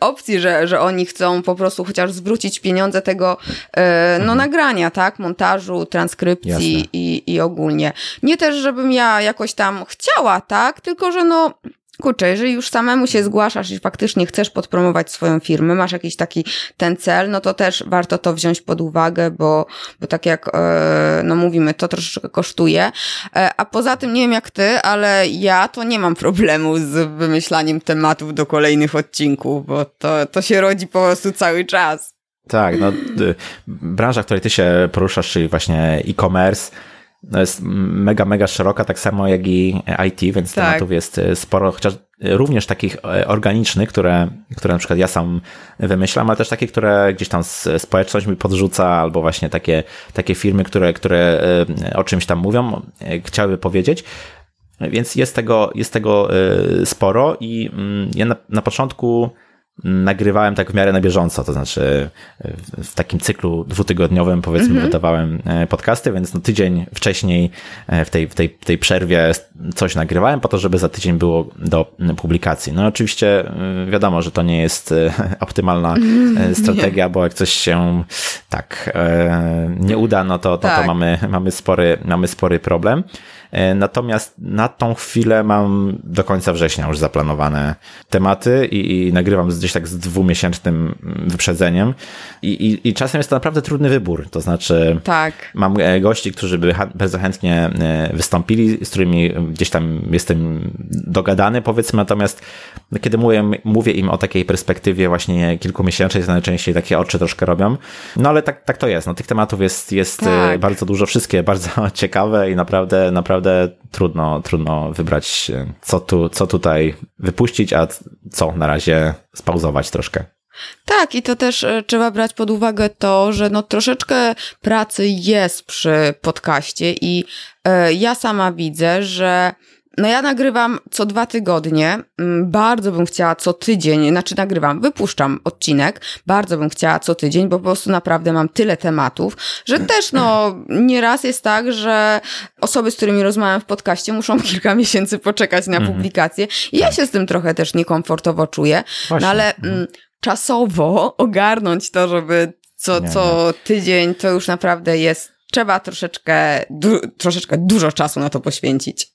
Speaker 1: opcji, że, że oni chcą po prostu chociaż zwrócić pieniądze tego e, no, mhm. nagrania, tak? Montażu, transkrypcji i, i ogólnie. Nie też, żebym ja jakoś tam chciała, tak? Tylko, że no kurczę, jeżeli już samemu się zgłaszasz i faktycznie chcesz podpromować swoją firmę, masz jakiś taki ten cel, no to też warto to wziąć pod uwagę, bo, bo tak jak e, no mówimy, to troszeczkę kosztuje. E, a poza tym, nie wiem jak ty, ale ja to nie mam problemu z wymyślaniem tematów do kolejnych odcinków, bo to, to się rodzi po prostu cały czas.
Speaker 2: Tak, no branża, w której ty się poruszasz, czyli właśnie e-commerce, no jest mega, mega szeroka, tak samo jak i IT, więc tak. tematów jest e, sporo, chociaż również takich e, organicznych, które, które na przykład ja sam wymyślam, ale też takie, które gdzieś tam społeczność mi podrzuca, albo właśnie takie, takie firmy, które, które e, o czymś tam mówią, chciałyby powiedzieć. Więc jest tego, jest tego sporo i mm, ja na, na początku nagrywałem tak w miarę na bieżąco, to znaczy w takim cyklu dwutygodniowym powiedzmy mm -hmm. wydawałem e, podcasty, więc no tydzień wcześniej e, w tej, w, tej, w tej przerwie coś nagrywałem po to, żeby za tydzień było do publikacji. No oczywiście e, wiadomo, że to nie jest optymalna mm, strategia, nie. bo jak coś się tak nie uda, no to, to, tak. to mamy, mamy, spory, mamy spory problem. E, natomiast na tą chwilę mam do końca września już zaplanowane tematy i, i nagrywam gdzieś tak z dwumiesięcznym wyprzedzeniem I, i, i czasem jest to naprawdę trudny wybór. To znaczy,
Speaker 1: tak.
Speaker 2: mam e, gości, którzy by bardzo chętnie e, wystąpili, z którymi gdzieś tam jestem dogadany, powiedzmy, natomiast kiedy mówię, mówię im o takiej perspektywie właśnie kilkumiesięcznej, to najczęściej takie oczy troszkę robią. No ale tak, tak to jest. No, tych tematów jest, jest tak. bardzo dużo, wszystkie bardzo ciekawe i naprawdę, naprawdę naprawdę trudno, trudno wybrać, co, tu, co tutaj wypuścić, a co na razie spauzować troszkę.
Speaker 1: Tak, i to też e, trzeba brać pod uwagę to, że no troszeczkę pracy jest przy podcaście i e, ja sama widzę, że no ja nagrywam co dwa tygodnie. Mm, bardzo bym chciała co tydzień, znaczy nagrywam, wypuszczam odcinek. Bardzo bym chciała co tydzień, bo po prostu naprawdę mam tyle tematów, że też no nieraz jest tak, że osoby, z którymi rozmawiam w podcaście muszą kilka miesięcy poczekać na mhm. publikację. I ja tak. się z tym trochę też niekomfortowo czuję. No ale mhm. mm, czasowo ogarnąć to, żeby co, co tydzień, to już naprawdę jest, trzeba troszeczkę, du, troszeczkę dużo czasu na to poświęcić.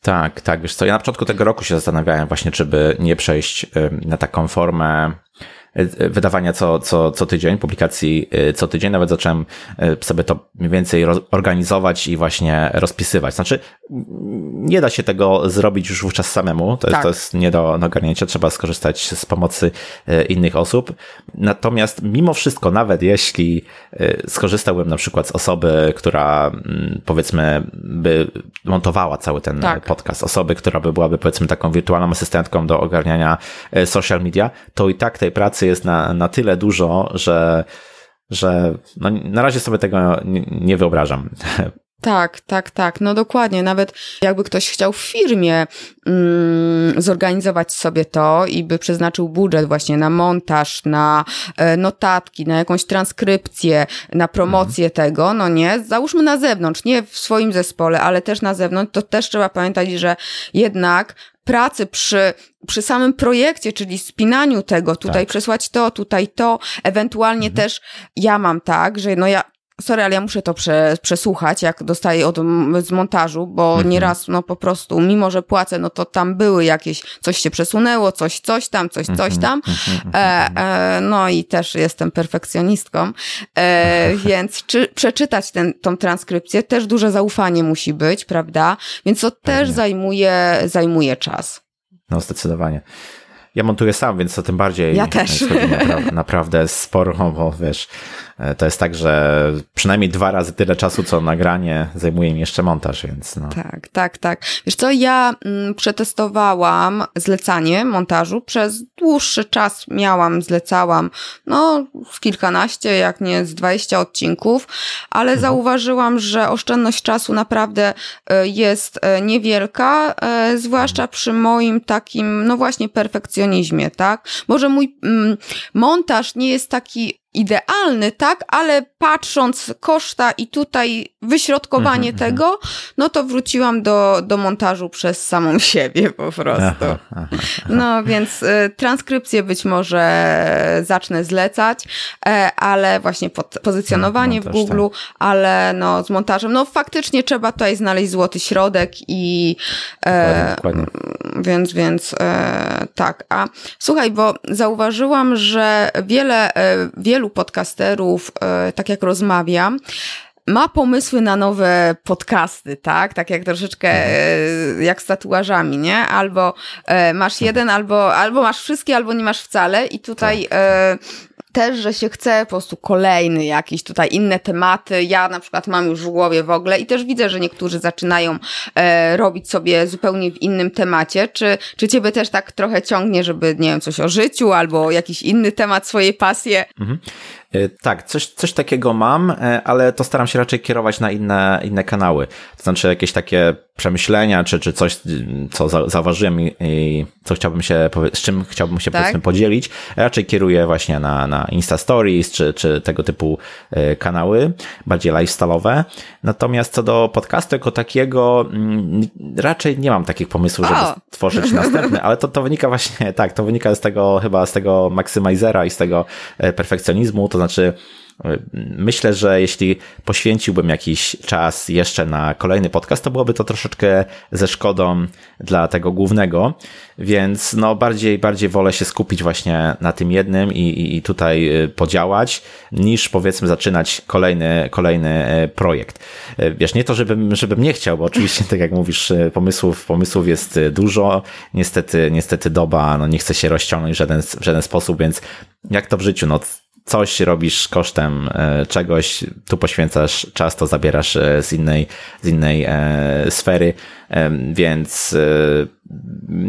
Speaker 2: Tak, tak, wiesz co, ja na początku tego roku się zastanawiałem właśnie, czy by nie przejść na taką formę wydawania co, co, co tydzień, publikacji e, co tydzień. Nawet zacząłem e, sobie to mniej więcej organizować i właśnie rozpisywać. Znaczy, nie da się tego zrobić już wówczas samemu. To jest, tak. to jest nie do ogarnięcia. Trzeba skorzystać z pomocy innych osób. Natomiast mimo wszystko, nawet jeśli skorzystałbym na przykład z osoby, która mm, powiedzmy by montowała cały ten tak. podcast, osoby, która by byłaby powiedzmy taką wirtualną asystentką do ogarniania social media, to i tak tej pracy jest na, na tyle dużo, że, że no, na razie sobie tego nie, nie wyobrażam.
Speaker 1: Tak, tak, tak. No dokładnie. Nawet jakby ktoś chciał w firmie mm, zorganizować sobie to i by przeznaczył budżet właśnie na montaż, na e, notatki, na jakąś transkrypcję, na promocję mhm. tego, no nie, załóżmy na zewnątrz, nie w swoim zespole, ale też na zewnątrz, to też trzeba pamiętać, że jednak pracy przy, przy samym projekcie, czyli spinaniu tego, tutaj tak. przesłać to, tutaj to, ewentualnie mhm. też ja mam tak, że no ja sorry, ale ja muszę to prze, przesłuchać, jak dostaję od z montażu, bo mhm. nieraz, no po prostu, mimo że płacę, no to tam były jakieś, coś się przesunęło, coś, coś tam, coś, coś mhm. tam. Mhm. E, e, no i też jestem perfekcjonistką, e, więc czy, przeczytać ten, tą transkrypcję, też duże zaufanie musi być, prawda? Więc to też zajmuje, zajmuje czas.
Speaker 2: No, zdecydowanie. Ja montuję sam, więc to tym bardziej.
Speaker 1: Ja też.
Speaker 2: Naprawdę, naprawdę sporo, bo wiesz, E, to jest tak, że przynajmniej dwa razy tyle czasu, co nagranie, zajmuje mi jeszcze montaż, więc no.
Speaker 1: Tak, tak, tak. Wiesz co, ja mm, przetestowałam zlecanie montażu. Przez dłuższy czas miałam, zlecałam, no, z kilkanaście, jak nie z dwadzieścia odcinków, ale mhm. zauważyłam, że oszczędność czasu naprawdę e, jest e, niewielka, zwłaszcza mhm. przy moim takim, no właśnie, perfekcjonizmie, tak? Może mój mm, montaż nie jest taki idealny, tak, ale patrząc koszta i tutaj wyśrodkowanie mhm, mhm. tego, no to wróciłam do, do montażu przez samą siebie po prostu. Aha, aha, aha. No więc y, transkrypcję być może zacznę zlecać, e, ale właśnie pod, pozycjonowanie no, w Google, tak. ale no z montażem, no faktycznie trzeba tutaj znaleźć złoty środek i e, dokładnie, dokładnie. więc, więc e, tak. A słuchaj, bo zauważyłam, że wiele, e, wielu wielu podcasterów, e, tak jak rozmawiam, ma pomysły na nowe podcasty, tak? Tak jak troszeczkę mhm. e, jak z tatuażami, nie? Albo e, masz mhm. jeden, albo, albo masz wszystkie, albo nie masz wcale i tutaj tak też, że się chce po prostu kolejny jakiś tutaj inne tematy. Ja na przykład mam już w głowie w ogóle i też widzę, że niektórzy zaczynają e, robić sobie zupełnie w innym temacie. Czy, czy ciebie też tak trochę ciągnie, żeby, nie wiem, coś o życiu albo jakiś inny temat, swoje pasje? Mhm.
Speaker 2: E, tak, coś, coś takiego mam, e, ale to staram się raczej kierować na inne, inne kanały. To znaczy jakieś takie przemyślenia, czy, czy coś, co zauważyłem i, i co chciałbym się, z czym chciałbym się tak? podzielić, raczej kieruję właśnie na, na Insta Stories, czy, czy tego typu e, kanały, bardziej lifestyle'owe. Natomiast co do podcastu jako takiego, mm, raczej nie mam takich pomysłów, żeby stworzyć następny, ale to, to wynika właśnie, tak, to wynika z tego, chyba z tego maksymizera i z tego perfekcjonizmu, to znaczy Myślę, że jeśli poświęciłbym jakiś czas jeszcze na kolejny podcast, to byłoby to troszeczkę ze szkodą dla tego głównego, więc no bardziej, bardziej wolę się skupić właśnie na tym jednym i, i tutaj y, podziałać, niż powiedzmy zaczynać kolejny, kolejny y, projekt. Y, wiesz, nie to, żebym, żebym nie chciał, bo oczywiście, tak jak mówisz, pomysłów, pomysłów jest dużo. Niestety, niestety doba, no nie chce się rozciągnąć w żaden, w żaden sposób, więc jak to w życiu, no coś robisz kosztem e, czegoś, tu poświęcasz czas, to zabierasz e, z innej, z innej e, sfery, więc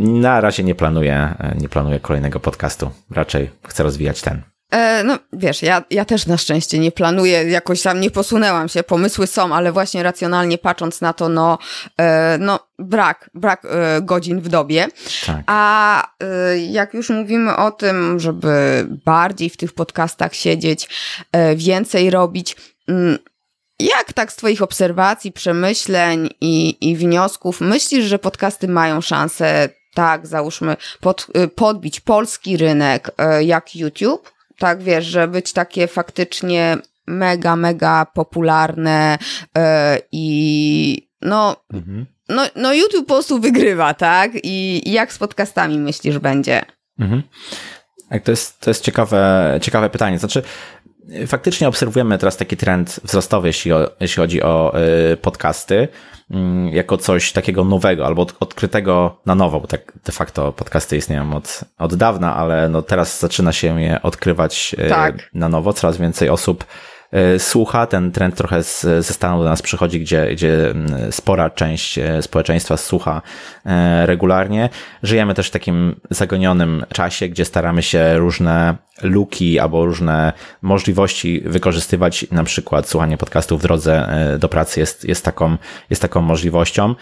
Speaker 2: na razie nie planuję, nie planuję kolejnego podcastu. Raczej chcę rozwijać ten.
Speaker 1: E, no wiesz, ja, ja też na szczęście nie planuję, jakoś tam nie posunęłam się, pomysły są, ale właśnie racjonalnie patrząc na to, no, e, no brak, brak e, godzin w dobie. Tak. A e, jak już mówimy o tym, żeby bardziej w tych podcastach siedzieć, e, więcej robić, mm, jak tak z Twoich obserwacji, przemyśleń i, i wniosków myślisz, że podcasty mają szansę, tak, załóżmy, pod, y, podbić polski rynek jak YouTube? Tak, wiesz, że być takie faktycznie mega, mega popularne y, i no, mhm. no, no YouTube po prostu wygrywa, tak? I jak z podcastami myślisz będzie? Mhm.
Speaker 2: Tak, to jest, to jest ciekawe, ciekawe pytanie. Znaczy, faktycznie obserwujemy teraz taki trend wzrostowy, jeśli, o, jeśli chodzi o y, podcasty, jako coś takiego nowego albo odkrytego na nowo, bo tak de facto podcasty istnieją od, od dawna, ale no teraz zaczyna się je odkrywać y, tak. na nowo. Coraz więcej osób słucha. Ten trend trochę z, ze Stanów do nas przychodzi, gdzie, gdzie mm, spora część e, społeczeństwa słucha e, regularnie. Żyjemy też w takim zagonionym czasie, gdzie staramy się różne luki albo różne możliwości wykorzystywać. Na przykład słuchanie podcastów w drodze do pracy jest, jest, taką, jest taką możliwością.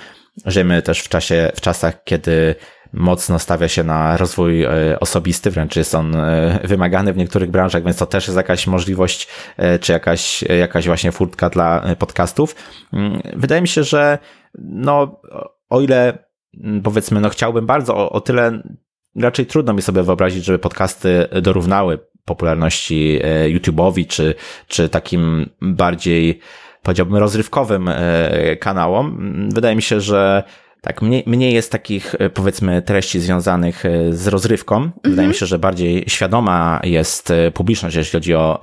Speaker 2: Żyjemy też w czasie, w czasach, kiedy mocno stawia się na rozwój e, osobisty, wręcz jest on e, wymagany w niektórych branżach, więc to też jest jakaś możliwość, e, czy jakaś, jakaś właśnie furtka dla podcastów. Mm, wydaje mi się, że no, o ile mm, powiedzmy, no chciałbym bardzo, o, o tyle raczej trudno mi sobie wyobrazić, żeby podcasty dorównały popularności YouTube'owi, czy, czy takim bardziej, powiedziałbym, rozrywkowym kanałom. Wydaje mi się, że tak, mniej, mniej jest takich, e, powiedzmy, treści związanych e, z rozrywką. Mhm. Wydaje mi się, że bardziej świadoma jest e, publiczność, jeśli chodzi o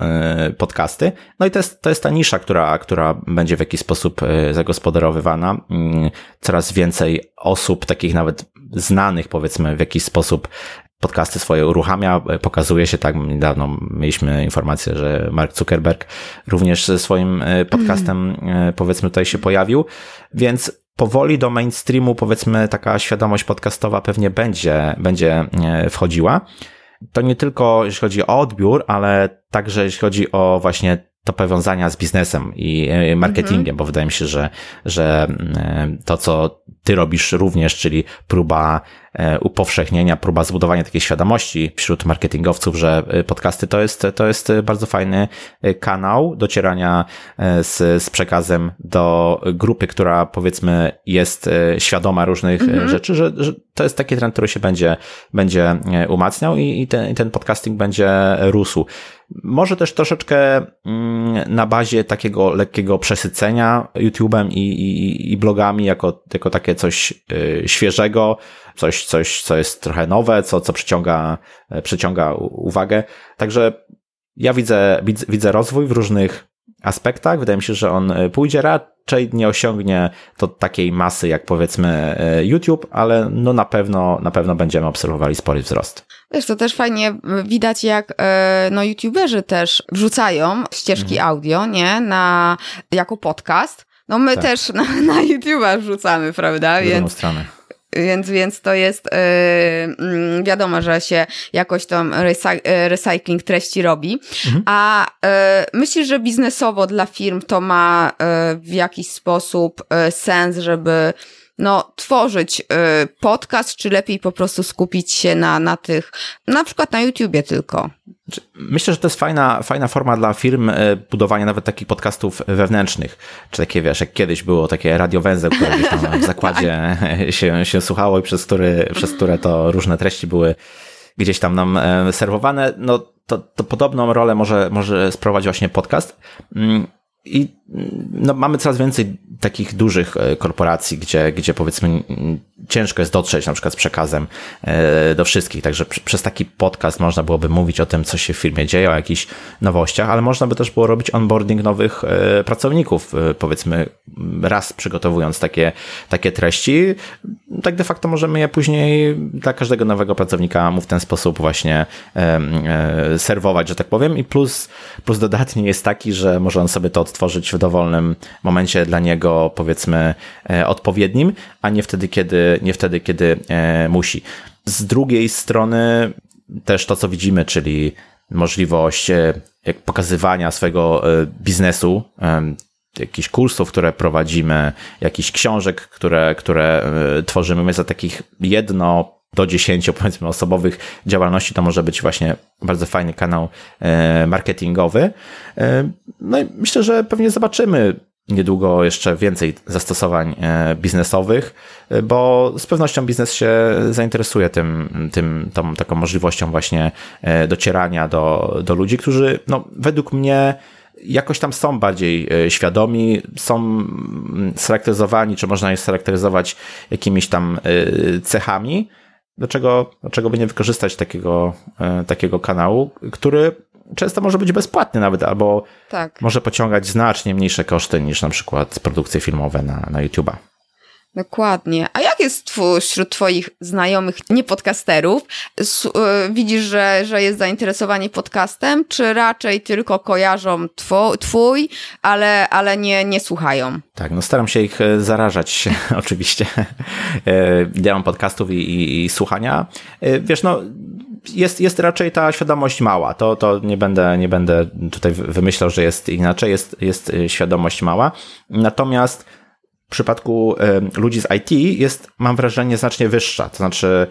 Speaker 2: podcasty. No i to jest, to jest ta nisza, która, która będzie w jakiś sposób zagospodarowywana. Mm, coraz więcej osób, takich nawet znanych, powiedzmy, w jakiś sposób podcasty swoje uruchamia, pokazuje się tak, niedawno mieliśmy informację, że Mark Zuckerberg również ze swoim podcastem powiedzmy tutaj się pojawił, więc powoli do mainstreamu, powiedzmy, taka świadomość podcastowa pewnie będzie, będzie e, wchodziła. To nie tylko jeśli chodzi o odbiór, ale także jeśli chodzi o właśnie to powiązania z biznesem i e, marketingiem, mhm. bo wydaje mi się, że, że e, to, co ty robisz również, czyli próba e, upowszechnienia, próba zbudowania takiej świadomości wśród marketingowców, że podcasty to jest, to jest bardzo fajny kanał docierania z, z przekazem do grupy, która powiedzmy jest świadoma różnych mhm. rzeczy, że, że to jest taki trend, który się będzie, będzie umacniał i, i, ten, i ten podcasting będzie rósł. Może też troszeczkę mm, na bazie takiego lekkiego przesycenia YouTube'em i, i, i blogami jako, jako takie coś y, świeżego, coś, coś, co jest trochę nowe, co, co przyciąga, e, przyciąga uwagę. Także ja widzę, widzę, widzę rozwój w różnych aspektach. Wydaje mi się, że on e, pójdzie raczej nie osiągnie to takiej masy jak powiedzmy e, YouTube, ale no na pewno, na pewno będziemy obserwowali spory wzrost.
Speaker 1: Wiesz, to też fajnie widać, jak e, no, YouTuberzy też wrzucają ścieżki mhm. audio, nie, na, jako podcast. No my tak. też na, na YouTube'a wrzucamy, prawda?
Speaker 2: W Więc, stronę.
Speaker 1: Więc, więc to jest yy, wiadomo, że się jakoś tam recycling treści robi. Mhm. A yy, myślisz, że biznesowo dla firm to ma yy, w jakiś sposób sens, żeby no, tworzyć y, podcast, czy lepiej po prostu skupić się na, na tych, na przykład na YouTubie tylko?
Speaker 2: Znaczy, myślę, że to jest fajna, fajna forma dla firm y, budowania nawet takich podcastów wewnętrznych. Czy takie, wiesz, jak kiedyś było takie radiowęzeł, które gdzieś tam w zakładzie się, się słuchało i przez, który, przez które to różne treści były gdzieś tam nam e, serwowane. No, to, to podobną rolę może, może sprowadzić właśnie podcast. Mm, I no, mamy coraz więcej takich dużych e, korporacji, gdzie, gdzie powiedzmy ciężko jest dotrzeć na przykład z przekazem e, do wszystkich. Także przez taki podcast można byłoby mówić o tym, co się w firmie dzieje, o jakichś nowościach, ale można by też było robić onboarding nowych e, pracowników, powiedzmy raz przygotowując takie, takie treści. Tak de facto możemy je później dla każdego nowego pracownika mu w ten sposób właśnie serwować, że tak powiem. I plus, plus dodatnie jest taki, że może on sobie to odtworzyć w dowolnym momencie dla niego, powiedzmy, e, odpowiednim, a nie wtedy, kiedy, nie wtedy, kiedy e, musi. Z drugiej strony też to, co widzimy, czyli możliwość pokazywania swojego biznesu, jakichś kursów, które prowadzimy, jakichś książek, które, które tworzymy. My za takich jedno do 10 powiedzmy osobowych działalności to może być właśnie bardzo fajny kanał e, marketingowy. E, no i myślę, że pewnie zobaczymy niedługo jeszcze więcej zastosowań e, biznesowych, bo z pewnością biznes się zainteresuje tym, tym tą taką możliwością właśnie docierania do, do ludzi, którzy no, według mnie jakoś tam są bardziej świadomi, są mm, scharakteryzowani, czy można je scharakteryzować jakimiś tam cechami, Dlaczego, dlaczego by nie wykorzystać takiego, e, takiego kanału, który często może być bezpłatny nawet, albo tak. może pociągać znacznie mniejsze koszty niż na przykład produkcje filmowe na, na YouTube'a.
Speaker 1: Dokładnie. A jak jest twój, wśród Twoich znajomych niepodcasterów? E, widzisz, że, że jest zainteresowanie podcastem, czy raczej tylko kojarzą two, Twój, ale, ale nie, nie słuchają?
Speaker 2: Tak, no staram się ich e, zarażać, oczywiście, ideą podcastów i, i, i słuchania. E, wiesz, no jest, jest raczej ta świadomość mała. To, to nie, będę, nie będę tutaj wymyślał, że jest inaczej. Jest, jest świadomość mała. Natomiast w przypadku ludzi z IT jest, mam wrażenie, znacznie wyższa. To znaczy,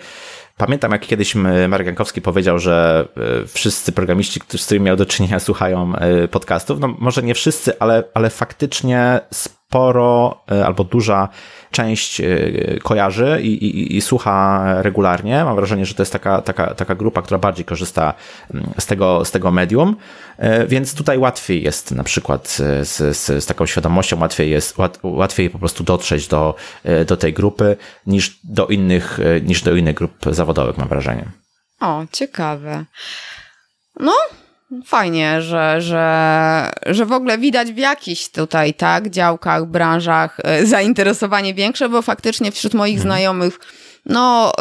Speaker 2: pamiętam jak kiedyś Marek Jankowski powiedział, że e, wszyscy programiści, z którymi miał do czynienia, słuchają podcastów. No może nie wszyscy, ale, ale faktycznie sporo albo duża część e, kojarzy i, i, i, słucha regularnie. Mam wrażenie, że to jest taka, taka, taka grupa, która bardziej korzysta mm, z tego, z tego medium, e, więc tutaj łatwiej jest na przykład z, z, z taką świadomością, łatwiej jest, łatwiej po prostu dotrzeć do, do tej grupy niż do innych, niż do innych grup zawodowych, mam wrażenie.
Speaker 1: O, ciekawe. No, fajnie, że, że, że w ogóle widać w jakichś tutaj, tak, działkach, branżach e, zainteresowanie większe, bo faktycznie wśród moich mhm. znajomych no,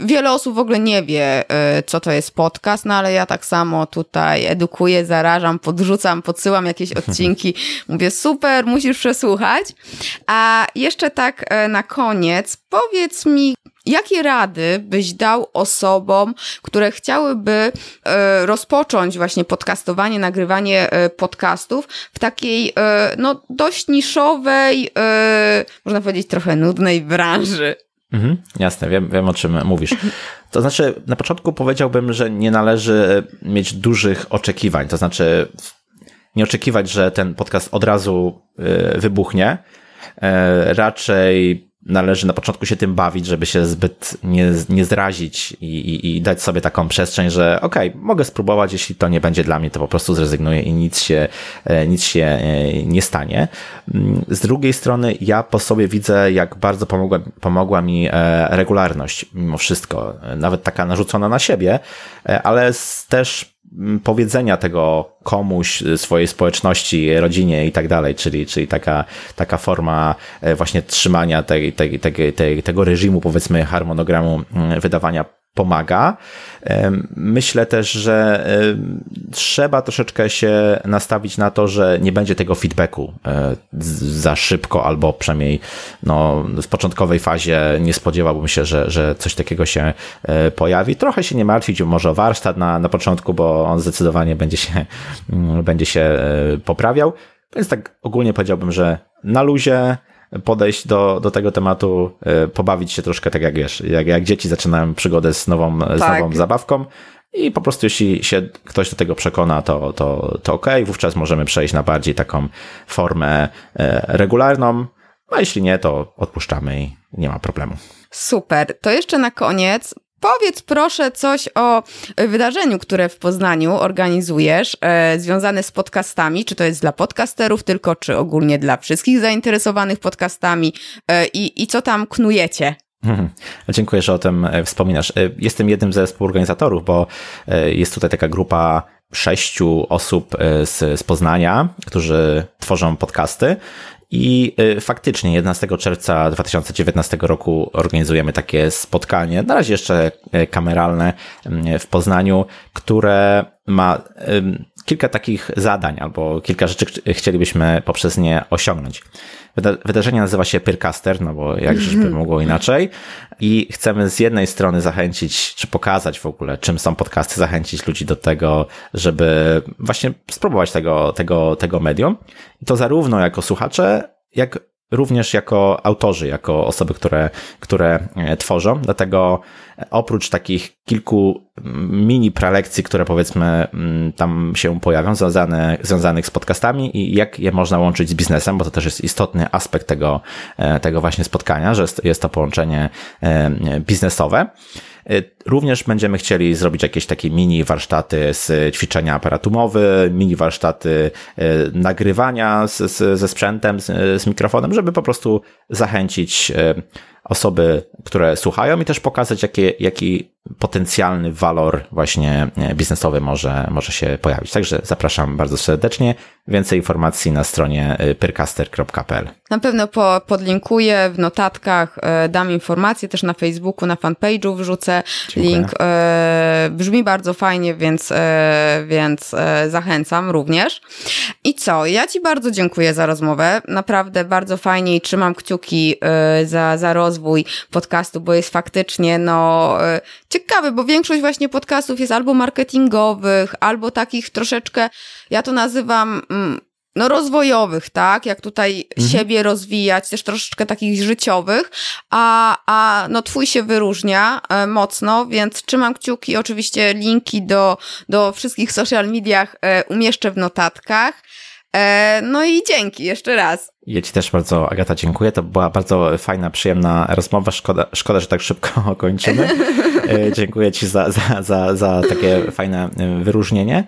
Speaker 1: y, wiele osób w ogóle nie wie, y, co to jest podcast, no ale ja tak samo tutaj edukuję, zarażam, podrzucam, podsyłam jakieś odcinki. Mówię, super, musisz przesłuchać. A jeszcze tak na koniec, powiedz mi, Jakie rady byś dał osobom, które chciałyby rozpocząć właśnie podcastowanie, nagrywanie podcastów w takiej no, dość niszowej, można powiedzieć trochę nudnej branży?
Speaker 2: Mhm, jasne, wiem, wiem o czym mówisz. To znaczy, na początku powiedziałbym, że nie należy mieć dużych oczekiwań. To znaczy, nie oczekiwać, że ten podcast od razu wybuchnie. E, raczej należy na początku się tym bawić, żeby się zbyt nie, nie zrazić i, i, i dać sobie taką przestrzeń, że okej, okay, mogę spróbować, jeśli to nie będzie dla mnie, to po prostu zrezygnuję i nic się, e, nic się e, nie stanie. Mm, z drugiej strony ja po sobie widzę, jak bardzo pomogła, pomogła mi e, regularność mimo wszystko, nawet taka narzucona na siebie, ale też powiedzenia tego komuś, y, swojej społeczności, rodzinie i tak dalej, czyli, czyli taka, taka forma e, właśnie trzymania tej, tej, tej, tej, tego reżimu, powiedzmy, harmonogramu wydawania pomaga. Myślę też, że trzeba troszeczkę się nastawić na to, że nie będzie tego feedbacku e, za szybko, albo przynajmniej no, w początkowej fazie nie spodziewałbym się, że, że coś takiego się e, pojawi. Trochę się nie martwić może o warsztat na, na początku, bo on zdecydowanie będzie się, mm, będzie się e, poprawiał. Więc tak ogólnie powiedziałbym, że na luzie, podejść do, do tego tematu, e, pobawić się troszkę tak jak wiesz, jak, jak dzieci zaczynają przygodę z nową, tak. z nową zabawką. I po prostu jeśli się ktoś do tego przekona, to, to, to ok, wówczas możemy przejść na bardziej taką formę e, regularną, a jeśli nie, to odpuszczamy i nie ma problemu.
Speaker 1: Super. To jeszcze na koniec Powiedz proszę coś o wydarzeniu, które w Poznaniu organizujesz, e, związane z podcastami. Czy to jest dla podcasterów tylko, czy ogólnie dla wszystkich zainteresowanych podcastami e, i, i co tam knujecie?
Speaker 2: Mhm. Dziękuję, że o tym e, wspominasz. E, jestem jednym ze współorganizatorów, bo e, jest tutaj taka grupa sześciu osób z, z Poznania, którzy tworzą podcasty i y, faktycznie 11 czerwca 2019 roku organizujemy takie spotkanie, na razie jeszcze y, kameralne y, w Poznaniu, które ma kilka takich zadań albo kilka rzeczy chcielibyśmy poprzez nie osiągnąć. Wydarzenie nazywa się Pyrcaster, no bo jak by mogło inaczej. I chcemy z jednej strony zachęcić, czy pokazać w ogóle, czym są podcasty, zachęcić ludzi do tego, żeby właśnie spróbować tego, tego, tego medium. I to zarówno jako słuchacze, jak również jako autorzy, jako osoby, które, które e, tworzą. Dlatego oprócz takich kilku mm, mini prelekcji, które powiedzmy mm, tam się pojawią, związane, związanych z podcastami i jak je można łączyć z biznesem, bo to też jest istotny aspekt tego, e, tego właśnie spotkania, że jest to połączenie e, biznesowe. Również będziemy chcieli zrobić jakieś takie mini warsztaty z ćwiczenia aparatu mowy, mini warsztaty nagrywania z, z, ze sprzętem, z, z mikrofonem, żeby po prostu zachęcić osoby, które słuchają i też pokazać, jaki, jaki potencjalny walor właśnie e, biznesowy może, może się pojawić. Także zapraszam bardzo serdecznie. Więcej informacji na stronie e, pyrcaster.pl.
Speaker 1: Na pewno po, podlinkuję w notatkach, e, dam informacje też na Facebooku, na fanpage'u wrzucę Dziękuję. link. Brzmi bardzo fajnie, więc, więc zachęcam również. I co? Ja Ci bardzo dziękuję za rozmowę. Naprawdę bardzo fajnie i trzymam kciuki za, za rozwój podcastu, bo jest faktycznie no ciekawy, bo większość właśnie podcastów jest albo marketingowych, albo takich troszeczkę, ja to nazywam mm, no rozwojowych, tak? Jak tutaj mhm. siebie rozwijać, też troszeczkę takich życiowych, a, a no twój się wyróżnia e, mocno, więc trzymam kciuki, oczywiście linki do, do wszystkich social mediach e, umieszczę w notatkach. E, no i dzięki jeszcze raz.
Speaker 2: Ja Ci też bardzo, Agata, dziękuję. To była bardzo fajna, przyjemna rozmowa. Szkoda, szkoda że tak szybko kończymy. E, dziękuję Ci za, za, za, za takie fajne e, wyróżnienie.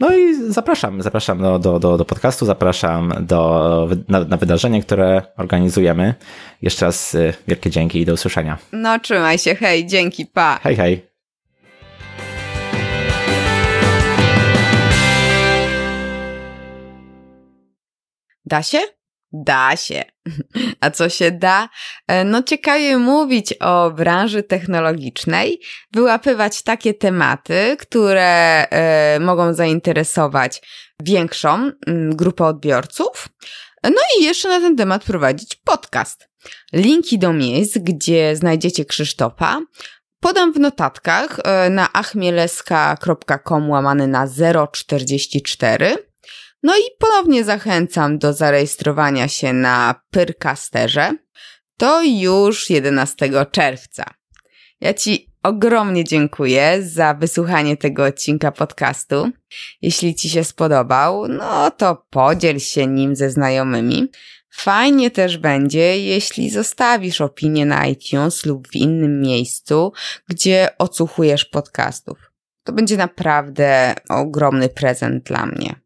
Speaker 2: No i zapraszam, zapraszam do, do, do, do podcastu, zapraszam do, na, na wydarzenie, które organizujemy. Jeszcze raz wielkie dzięki i do usłyszenia.
Speaker 1: No trzymaj się, hej, dzięki, pa.
Speaker 2: Hej, hej.
Speaker 1: Da się? Da się. A co się da? E, no ciekawie mówić o branży technologicznej, wyłapywać takie tematy, które y, mogą zainteresować większą y, grupę odbiorców. No i jeszcze na ten temat prowadzić podcast. Linki do miejsc, gdzie znajdziecie Krzysztofa, podam w notatkach y, na achmieleska.com łamany na 044. No i ponownie zachęcam do zarejestrowania się na Pyrcasterze. To już 11 czerwca. Ja Ci ogromnie dziękuję za wysłuchanie tego odcinka podcastu. Jeśli Ci się spodobał, no to podziel się nim ze znajomymi. Fajnie też będzie, jeśli zostawisz opinię na iTunes lub w innym miejscu, gdzie odsłuchujesz podcastów. To będzie naprawdę ogromny prezent dla mnie